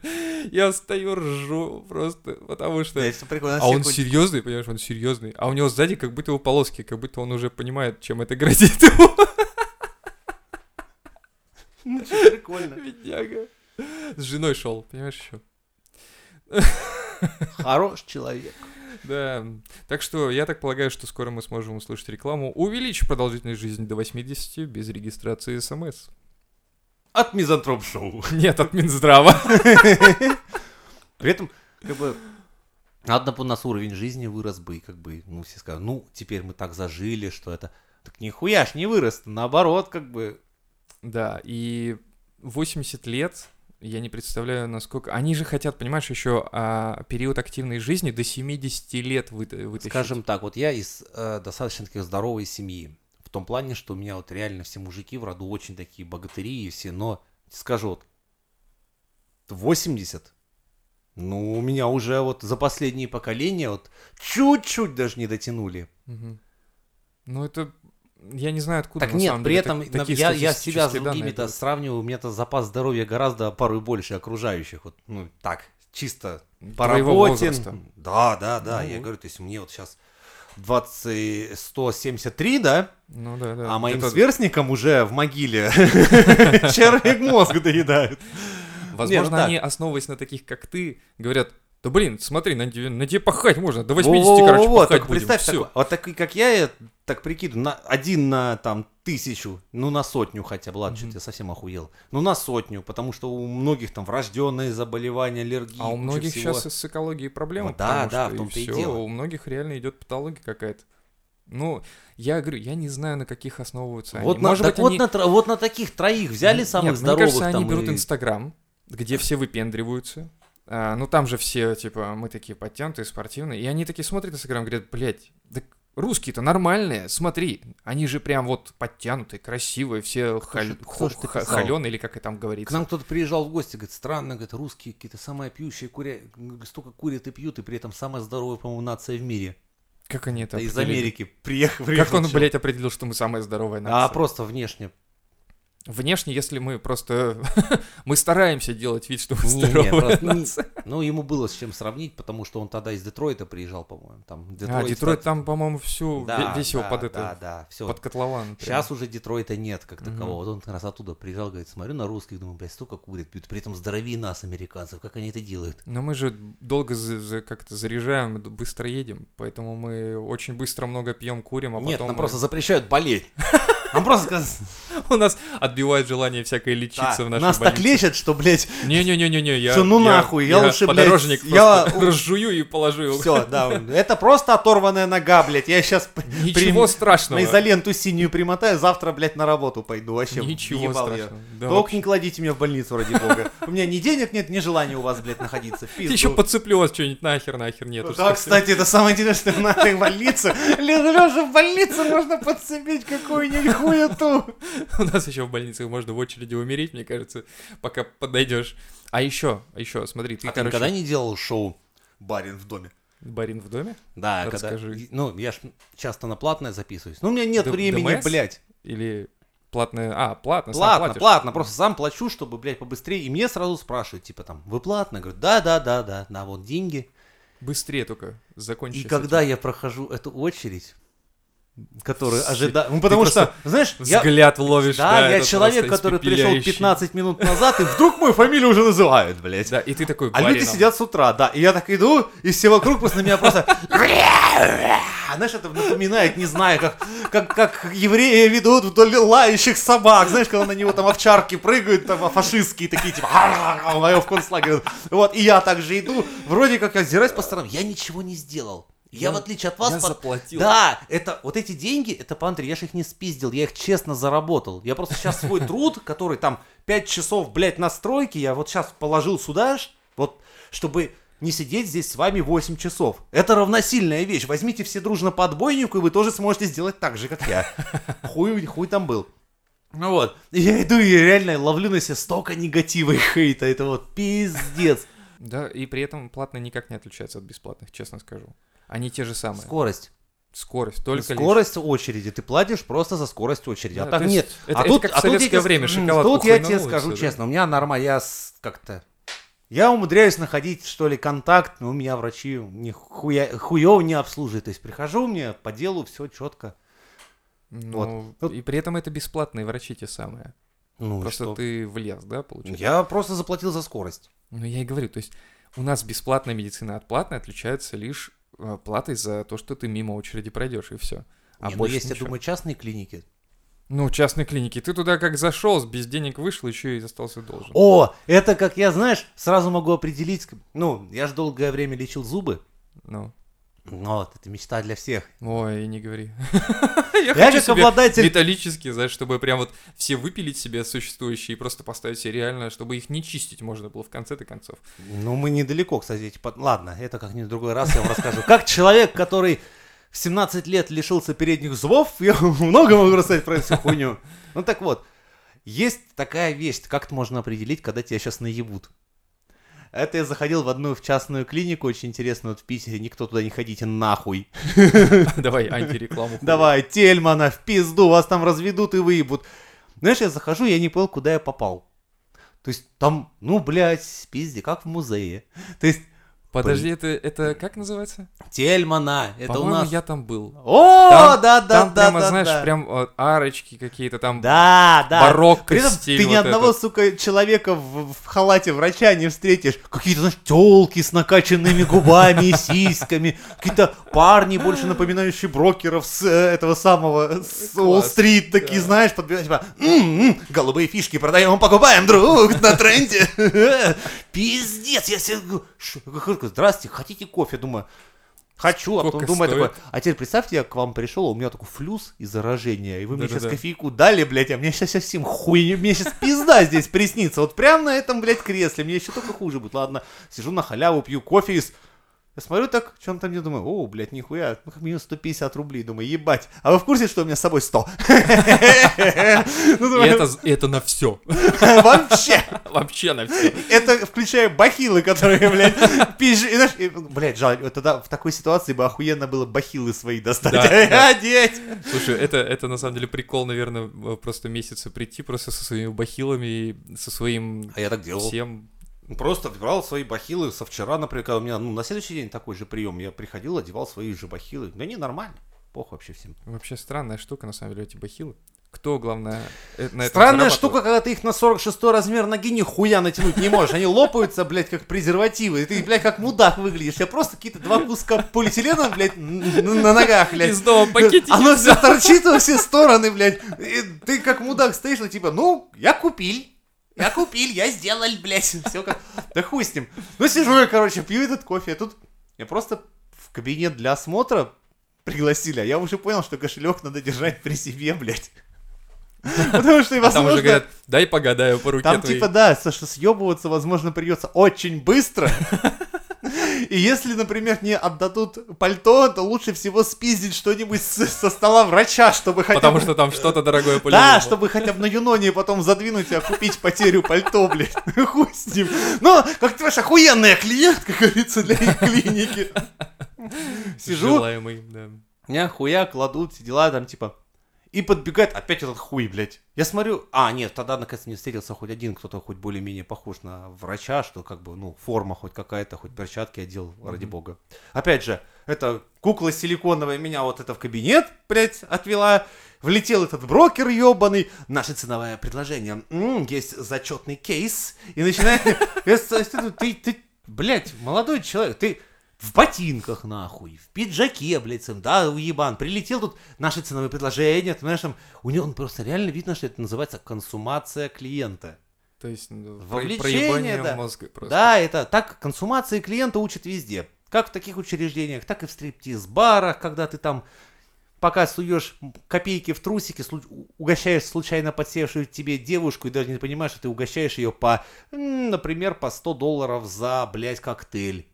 я стою, ржу просто, потому что... А он серьезный, понимаешь, он серьезный. А у него сзади как будто его полоски, как будто он уже понимает, чем это грозит ему. Ну, Прикольно. (laughs) Бедняга. С женой шел, понимаешь, еще. Хорош человек. Да. Так что я так полагаю, что скоро мы сможем услышать рекламу. Увеличь продолжительность жизни до 80 без регистрации СМС. От Мизантроп Шоу. Нет, от Минздрава. (laughs) При этом, как бы, надо бы у нас уровень жизни вырос бы, и как бы, ну, все скажут, ну, теперь мы так зажили, что это... Так нихуя ж не вырос, наоборот, как бы... Да, и 80 лет, я не представляю, насколько... Они же хотят, понимаешь, еще а, период активной жизни до 70 лет вы- вытащить. Скажем так, вот я из э, достаточно такой здоровой семьи. В том плане, что у меня вот реально все мужики в роду очень такие богатыри и все, но, скажу, вот, 80, ну, у меня уже вот за последние поколения вот чуть-чуть даже не дотянули. Мгм. Ну, это... Я не знаю, откуда Так на нет, самом при деле этом так- на- такие я, я себя с другими-то сравниваю, у меня-то запас здоровья гораздо порой больше окружающих. Вот, ну, так, чисто по работе. Да, да, да. Ну я говорю, то есть мне вот сейчас 20, 173, да, Ну да, да. а моим Это- сверстникам уже в могиле (laughs) червяк мозг доедают. Возможно, ну они, основываясь на таких, как ты, говорят, да блин, смотри, на, тебе- на тебе пахать можно, до 80, Во-во-во-во, короче, пахать только будем, представь, всё. такой- вот такой, как я, я так прикидываю, на, один на там тысячу, ну на сотню хотя бы, ладно, Мгм. что-то я совсем охуел. Ну на сотню, потому что у многих там врожденные заболевания, аллергии. А у многих всего. сейчас с экологией проблемы, да, да, что в том-то и всё, дело. у многих реально идет патология какая-то. Ну, я говорю, я не знаю, на каких основываются Вот, они. на, Может так быть, вот, они... на, вот на таких троих взяли Нет, самых мне здоровых кажется, они там берут и- Инстаграм, где все выпендриваются. А, ну, там же все, типа, мы такие подтянутые, спортивные. И они такие смотрят Инстаграм, говорят, блядь, да русские-то нормальные, смотри, они же прям вот подтянутые, красивые, все халь... холеные, или как это там К говорится. нам кто-то приезжал в гости, говорит, странно, говорит, русские какие-то самые пьющие, куря... столько курят и пьют, и при этом самая здоровая, по-моему, нация в мире. Как они это Да из? Америки приехал. Как он, блядь, определил, что мы самая здоровая А нация? просто внешне. Внешне, если мы просто... (laughs) мы стараемся делать вид, что мы Не, здоровая не- нация. Ну, ему было с чем сравнить, потому что он тогда из Детройта приезжал, по-моему. Там А, Детройт, Детройт кстати, там, по-моему, всю, да, ве- весь его да, под Да, это, да, все. под котлован. прям. Сейчас уже Детройта нет как такового. Вот он как раз оттуда приезжал, говорит, смотрю на русских, думаю, блядь, столько курят, пьют, при этом здоровее нас, американцев, как они это делают? Но мы же долго как-то заряжаем, быстро едем, поэтому мы очень быстро много пьем, курим, а Нет, потом нам мы- просто запрещают болеть. (laughs) Нам просто у нас отбивает желание всякое лечиться в нашей нас так лечат, что, блядь, Не-не-не-не, я... Что, ну нахуй, я лучше, блядь, подорожник я- разжую и положу его. все, да, это просто оторванная нога, блядь, я сейчас Ничего страшного. на изоленту синюю примотаю, завтра, блядь, на работу пойду, вообще Ничего страшного. Только не кладите меня в больницу, ради бога. У меня ни денег нет, ни желания у вас, блядь, находиться. Пизду. Еще подцеплю вас что-нибудь нахер, нахер нет. Да, кстати, это самое интересное в нашей больнице. Лежа в больнице можно подцепить какую-нибудь хуету. (laughs) У нас еще в больнице можно в очереди умереть, мне кажется, пока подойдешь. А еще, еще, смотри, ты, А ты никогда не делал шоу «Барин в доме»? барин в доме? Да, когда... Расскажи. Ну, я ж часто на платное записываюсь. Ну, у меня нет Д- времени, ДМС? блядь. Или платное... А, платно, сам Платно, платишь. платно, просто сам плачу, чтобы, блядь, побыстрее. И мне сразу спрашивают, типа, там, вы платно? Я говорю, да, да, да, да, на вот деньги. Быстрее только закончи. И когда этим. я прохожу эту очередь, которую С- ожидаю... Ну, потому ты что, знаешь, я... Взгляд ловишь, Да, я этот человек, который пришел испепеляющий. 15 минут назад, и вдруг мою фамилию уже называют, блядь. Да, и ты такой А люди сидят с утра, да. И я так иду, и все вокруг просто на меня просто... Знаешь, это напоминает, не знаю, как, как, как евреи ведут вдоль лающих собак. Знаешь, когда на него там овчарки прыгают, там а фашистские такие, типа, а в концлагере. Вот, и я также иду, вроде как озираюсь по сторонам. Я ничего не сделал. Я, Я- в отличие от вас... я под- заплатил. Да, это, вот эти деньги, это, Пантри, я же их не спиздил, я их честно заработал. Я просто сейчас свой труд, который там 5 часов, блядь, на стройке, я вот сейчас положил сюда, вот, чтобы не сидеть здесь с вами 8 часов. Это равносильная вещь. Возьмите все дружно по отбойнику, и вы тоже сможете сделать так же, как я. (laughs) Хуй, хуй там был. Ну вот, я иду и реально ловлю на себе столько негатива и хейта, это вот пиздец. Да, и при этом платные никак не отличаются от бесплатных, честно скажу. Они те же самые. Скорость. Скорость, только лишь. скорость очереди. Ты платишь просто за скорость очереди. а Да, так то есть нет. это- а это тут, как а тут советское тебе- время, м, шоколадку Тут я тебе скажу да. честно, у меня норма, я как-то... Я умудряюсь находить, что ли, контакт, но у меня врачи не хуя, не обслуживают. То есть прихожу мне по делу, все четко. Ну, Вот. и при этом это бесплатные врачи те самые. Ну, Просто что? ты влез, да, получается? Я просто заплатил за скорость. Ну, я и говорю, то есть у нас бесплатная медицина от платной отличается лишь платой за то, что ты мимо очереди пройдешь, и все. А Не, ну, больше есть, я ничего. думаю, частные клиники. Ну, частные клиники. Ты туда как зашел, без денег вышел, еще и остался должен. О, это как я, знаешь, сразу могу определить. Ну, я же долгое время лечил зубы. Ну, Вот, это мечта для всех. ой, не говори. (laughs) Я хочу себе обладатель Металлические, знаешь, чтобы прям вот все выпилить себе существующие и просто поставить себе реально, чтобы их не чистить можно было в конце-то концов. Ну, мы недалеко, кстати. эти под- Ладно, это как-нибудь в другой раз я вам расскажу. Как человек, который в 17 лет лишился передних зубов, я (laughs) много могу рассказать про эту хуйню. Ну так вот, есть такая вещь, как это можно определить, когда тебя сейчас наебут. Это я заходил в одну в частную клинику, очень интересную, вот в Питере, никто туда не ходите нахуй. (laughs) Давай антирекламу. Давай, Тельмана, в пизду, вас там разведут и выебут. Знаешь, я захожу, я не понял, куда я попал. То есть там, ну, блядь, пизде, как в музее. То есть Подожди, это, это как называется? Тельмана, это у По-моему, нас... я там был. О, Там- да, да, там да, прямо, да, знаешь, да. прям э, арочки какие-то там. Да, да. барокко При этом стиль ты ни одного, этот. сука, человека в, в халате врача не встретишь. Какие-то, знаешь, телки с накачанными губами и сиськами. Какие-то парни, больше напоминающие брокеров с э, этого самого, с Уолл-стрит, такие, да. знаешь, подбирают, типа, «М-м, голубые фишки продаем, покупаем, друг, на тренде. (laughs) Пиздец, я себе... «Ш- Здравствуйте, хотите кофе? Думаю, Хочу, а потом Сколько думаю стоит? такой, а теперь представьте, я к вам пришел, у меня такой флюс и заражение, и вы мне сейчас Да-да-да. кофейку дали, блядь, а мне сейчас совсем хуйня, мне сейчас пизда здесь приснится, вот прямо на этом, блядь, кресле, мне еще только хуже будет, ладно, сижу на халяву, пью кофе из... Я смотрю так, что он там мне думаю, о, блядь, нихуя, ну как минимум 150 рублей, думаю, ебать. А вы в курсе, что у меня с собой 100? (laughs) Ну, И это, на все. (laughs) Вообще. (laughs) Вообще на все. Это включая бахилы, которые, блядь, пизж... и, Блядь, жаль, тогда в такой ситуации бы охуенно было бахилы свои достать, одеть. Слушай, это, это на самом деле прикол, наверное, в- просто месяца прийти просто со своими бахилами и со своим А я так делал. всем. Просто брал свои бахилы со вчера, например, когда у меня, ну, на следующий день такой же прием. Я приходил, одевал свои же бахилы. Да не, нормально. Похуй вообще всем. Вообще странная штука, на самом деле, эти бахилы. Кто, главное, э, на этом Странная штука, когда ты их на 46 размер ноги нихуя натянуть не можешь. Они лопаются, блядь, как презервативы. И ты, блядь, как мудак выглядишь. Я просто какие-то два куска полиэтилена, блядь, на ногах, блядь. Из дома пакетики Оно все торчит во все стороны, блядь. И ты как мудак стоишь, ну типа, ну, я купил. Я купил, я сделал, блядь. (laughs) Все как... Да хуй с ним. Ну, сижу я, короче, пью этот кофе. А тут я просто в кабинет для осмотра пригласили. А я уже понял, что кошелек надо держать при себе, блядь. (laughs) Потому что, А там уже говорят, дай погадаю по руке там твоей. типа, да, что съебываться, возможно, придется очень быстро. (laughs) И если, например, не отдадут пальто, то лучше всего спиздить что-нибудь со стола врача, чтобы хотя Потому бы... что там что-то дорогое по Да, чтобы хотя бы на Юноне потом задвинуть и окупить потерю пальто, блядь. (laughs) Хуй с ним. Но, как ты понимаешь, охуенная клиентка, как говорится, для их клиники. Сижу, Желаемый, да. меня хуя кладут, дела там, типа... И подбегает опять этот хуй, блядь. Я смотрю, а, нет, тогда наконец не встретился хоть один, кто-то хоть более-менее похож на врача, что как бы, ну, форма хоть какая-то, хоть перчатки одел, ради бога. Опять же, это кукла силиконовая меня вот это в кабинет, блядь, отвела. Влетел этот брокер ебаный, наше ценовое предложение, М, есть зачетный кейс, и начинает, ты, блядь, молодой человек, ты в ботинках, нахуй, в пиджаке, блядь, сам, да, уебан, прилетел тут, наши ценовые предложения, ты знаешь, там, у него он просто реально видно, что это называется консумация клиента. То есть ну, Вовлечение, проебание да. мозга просто. Да, это так консумации клиента учат везде. Как в таких учреждениях, так и в стриптиз-барах, когда ты там пока суешь копейки в трусики, угощаешь случайно подсевшую тебе девушку и даже не понимаешь, что ты угощаешь ее по, например, по 100 долларов за, блядь, коктейль.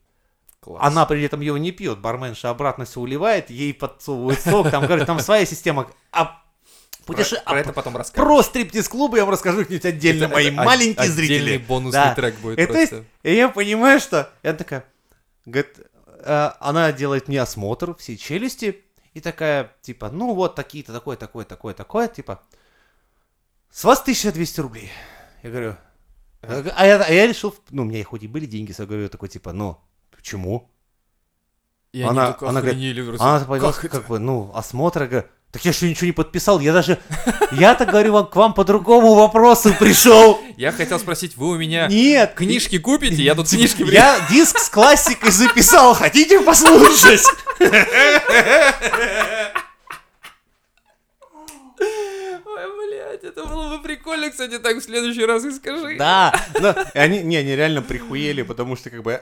Класс. Она при этом его не пьет, барменша обратно все уливает, ей подсовывает сок, там, говорит, там своя система. А Про, путеше- про а это потом расскажем. про стриптиз-клубы я вам расскажу как-нибудь отдельно, Это- мои это от- маленькие зрители. Отдельный бонусный Да. трек будет И то есть, просто. и я понимаю, что я такая, говорит, э, она делает мне осмотр всей челюсти, и такая, типа, ну вот такие-то, такое, такое, такое, такое, типа, с вас 1200 рублей. Я говорю, а я, а я решил, ну, у меня хоть и были деньги, я говорю, такой, типа, ну, почему? И она- они она говорит. Она поняла, Как как, бы, ну, осмотр, я говорю, так я еще ничего не подписал, я даже, я-то, говорю, вам- к вам по другому вопросу пришел. Я хотел спросить, вы у меня Нет. книжки купите? Я тут книжки Я диск с классикой записал, хотите послушать? Ой, блядь, это было бы прикольно, кстати, так в следующий раз и скажи. Да, но они, не, они реально прихуели, потому что как бы...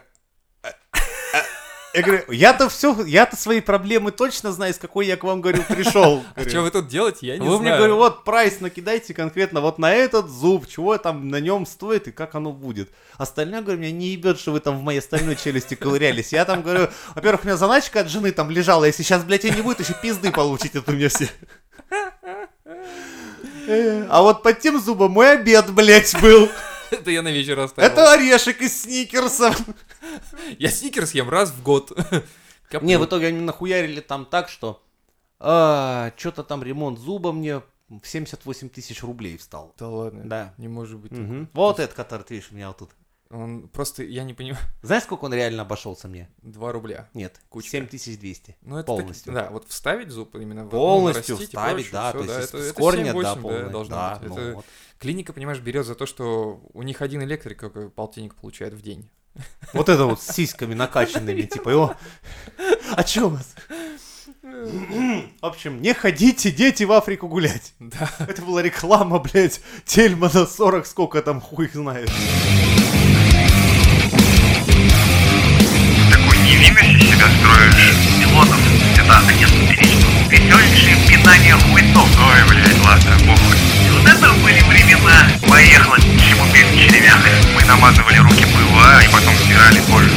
Я говорю, я-то все, я-то свои проблемы точно знаю, с какой я к вам, говорю, пришел. (laughs) А что вы тут делаете, я не Вы знаю. мне, говорю, вот прайс накидайте конкретно вот на этот зуб, чего там на нем стоит и как оно будет. Остальное, говорю, меня не ебет, что вы там в моей остальной челюсти ковырялись. Я там, говорю, во-первых, у меня заначка от жены там лежала, если сейчас, блядь, ее не будет, еще пизды получите от меня все. (laughs) Э, А вот под тем зубом мой обед, блядь, был. Это я на вечер оставил. Это орешек из сникерсов. Я сникерс ем раз в год. Не, в итоге они нахуярили там так, что что-то там ремонт зуба мне в 78 тысяч рублей встал. Да ладно. Да. Не может быть. Вот этот, который ты видишь у меня вот тут. Он просто, я не понимаю, (laughs) Знаешь, сколько он реально обошелся мне? 2 рубля. Нет, Кучка. 7200. Ну, это полностью. Так, да, вот вставить зуб именно ну, Полностью нарастить вставить, прочее, да, всё, то есть это- с это корня, 7-8, да, полное, должно да, быть. ну Это вот. Клиника, понимаешь, берет за то, что у них один электрик какой полтинник получает в день. Вот это вот с сиськами накачанными, типа, о, (laughs) а чё у вас? В общем, не ходите, дети, в Африку гулять. Да. Это была реклама, блядь, Тельмана 40, сколько там хуй знает. Невинности себя строишь. Пилотов это отец перечил. Веселейшее пинание хуйцов. Ой, блядь, ладно, похуй. Вот это были времена. Поехала чему без червяк. Мы намазывали руки пыла и потом стирали кожу.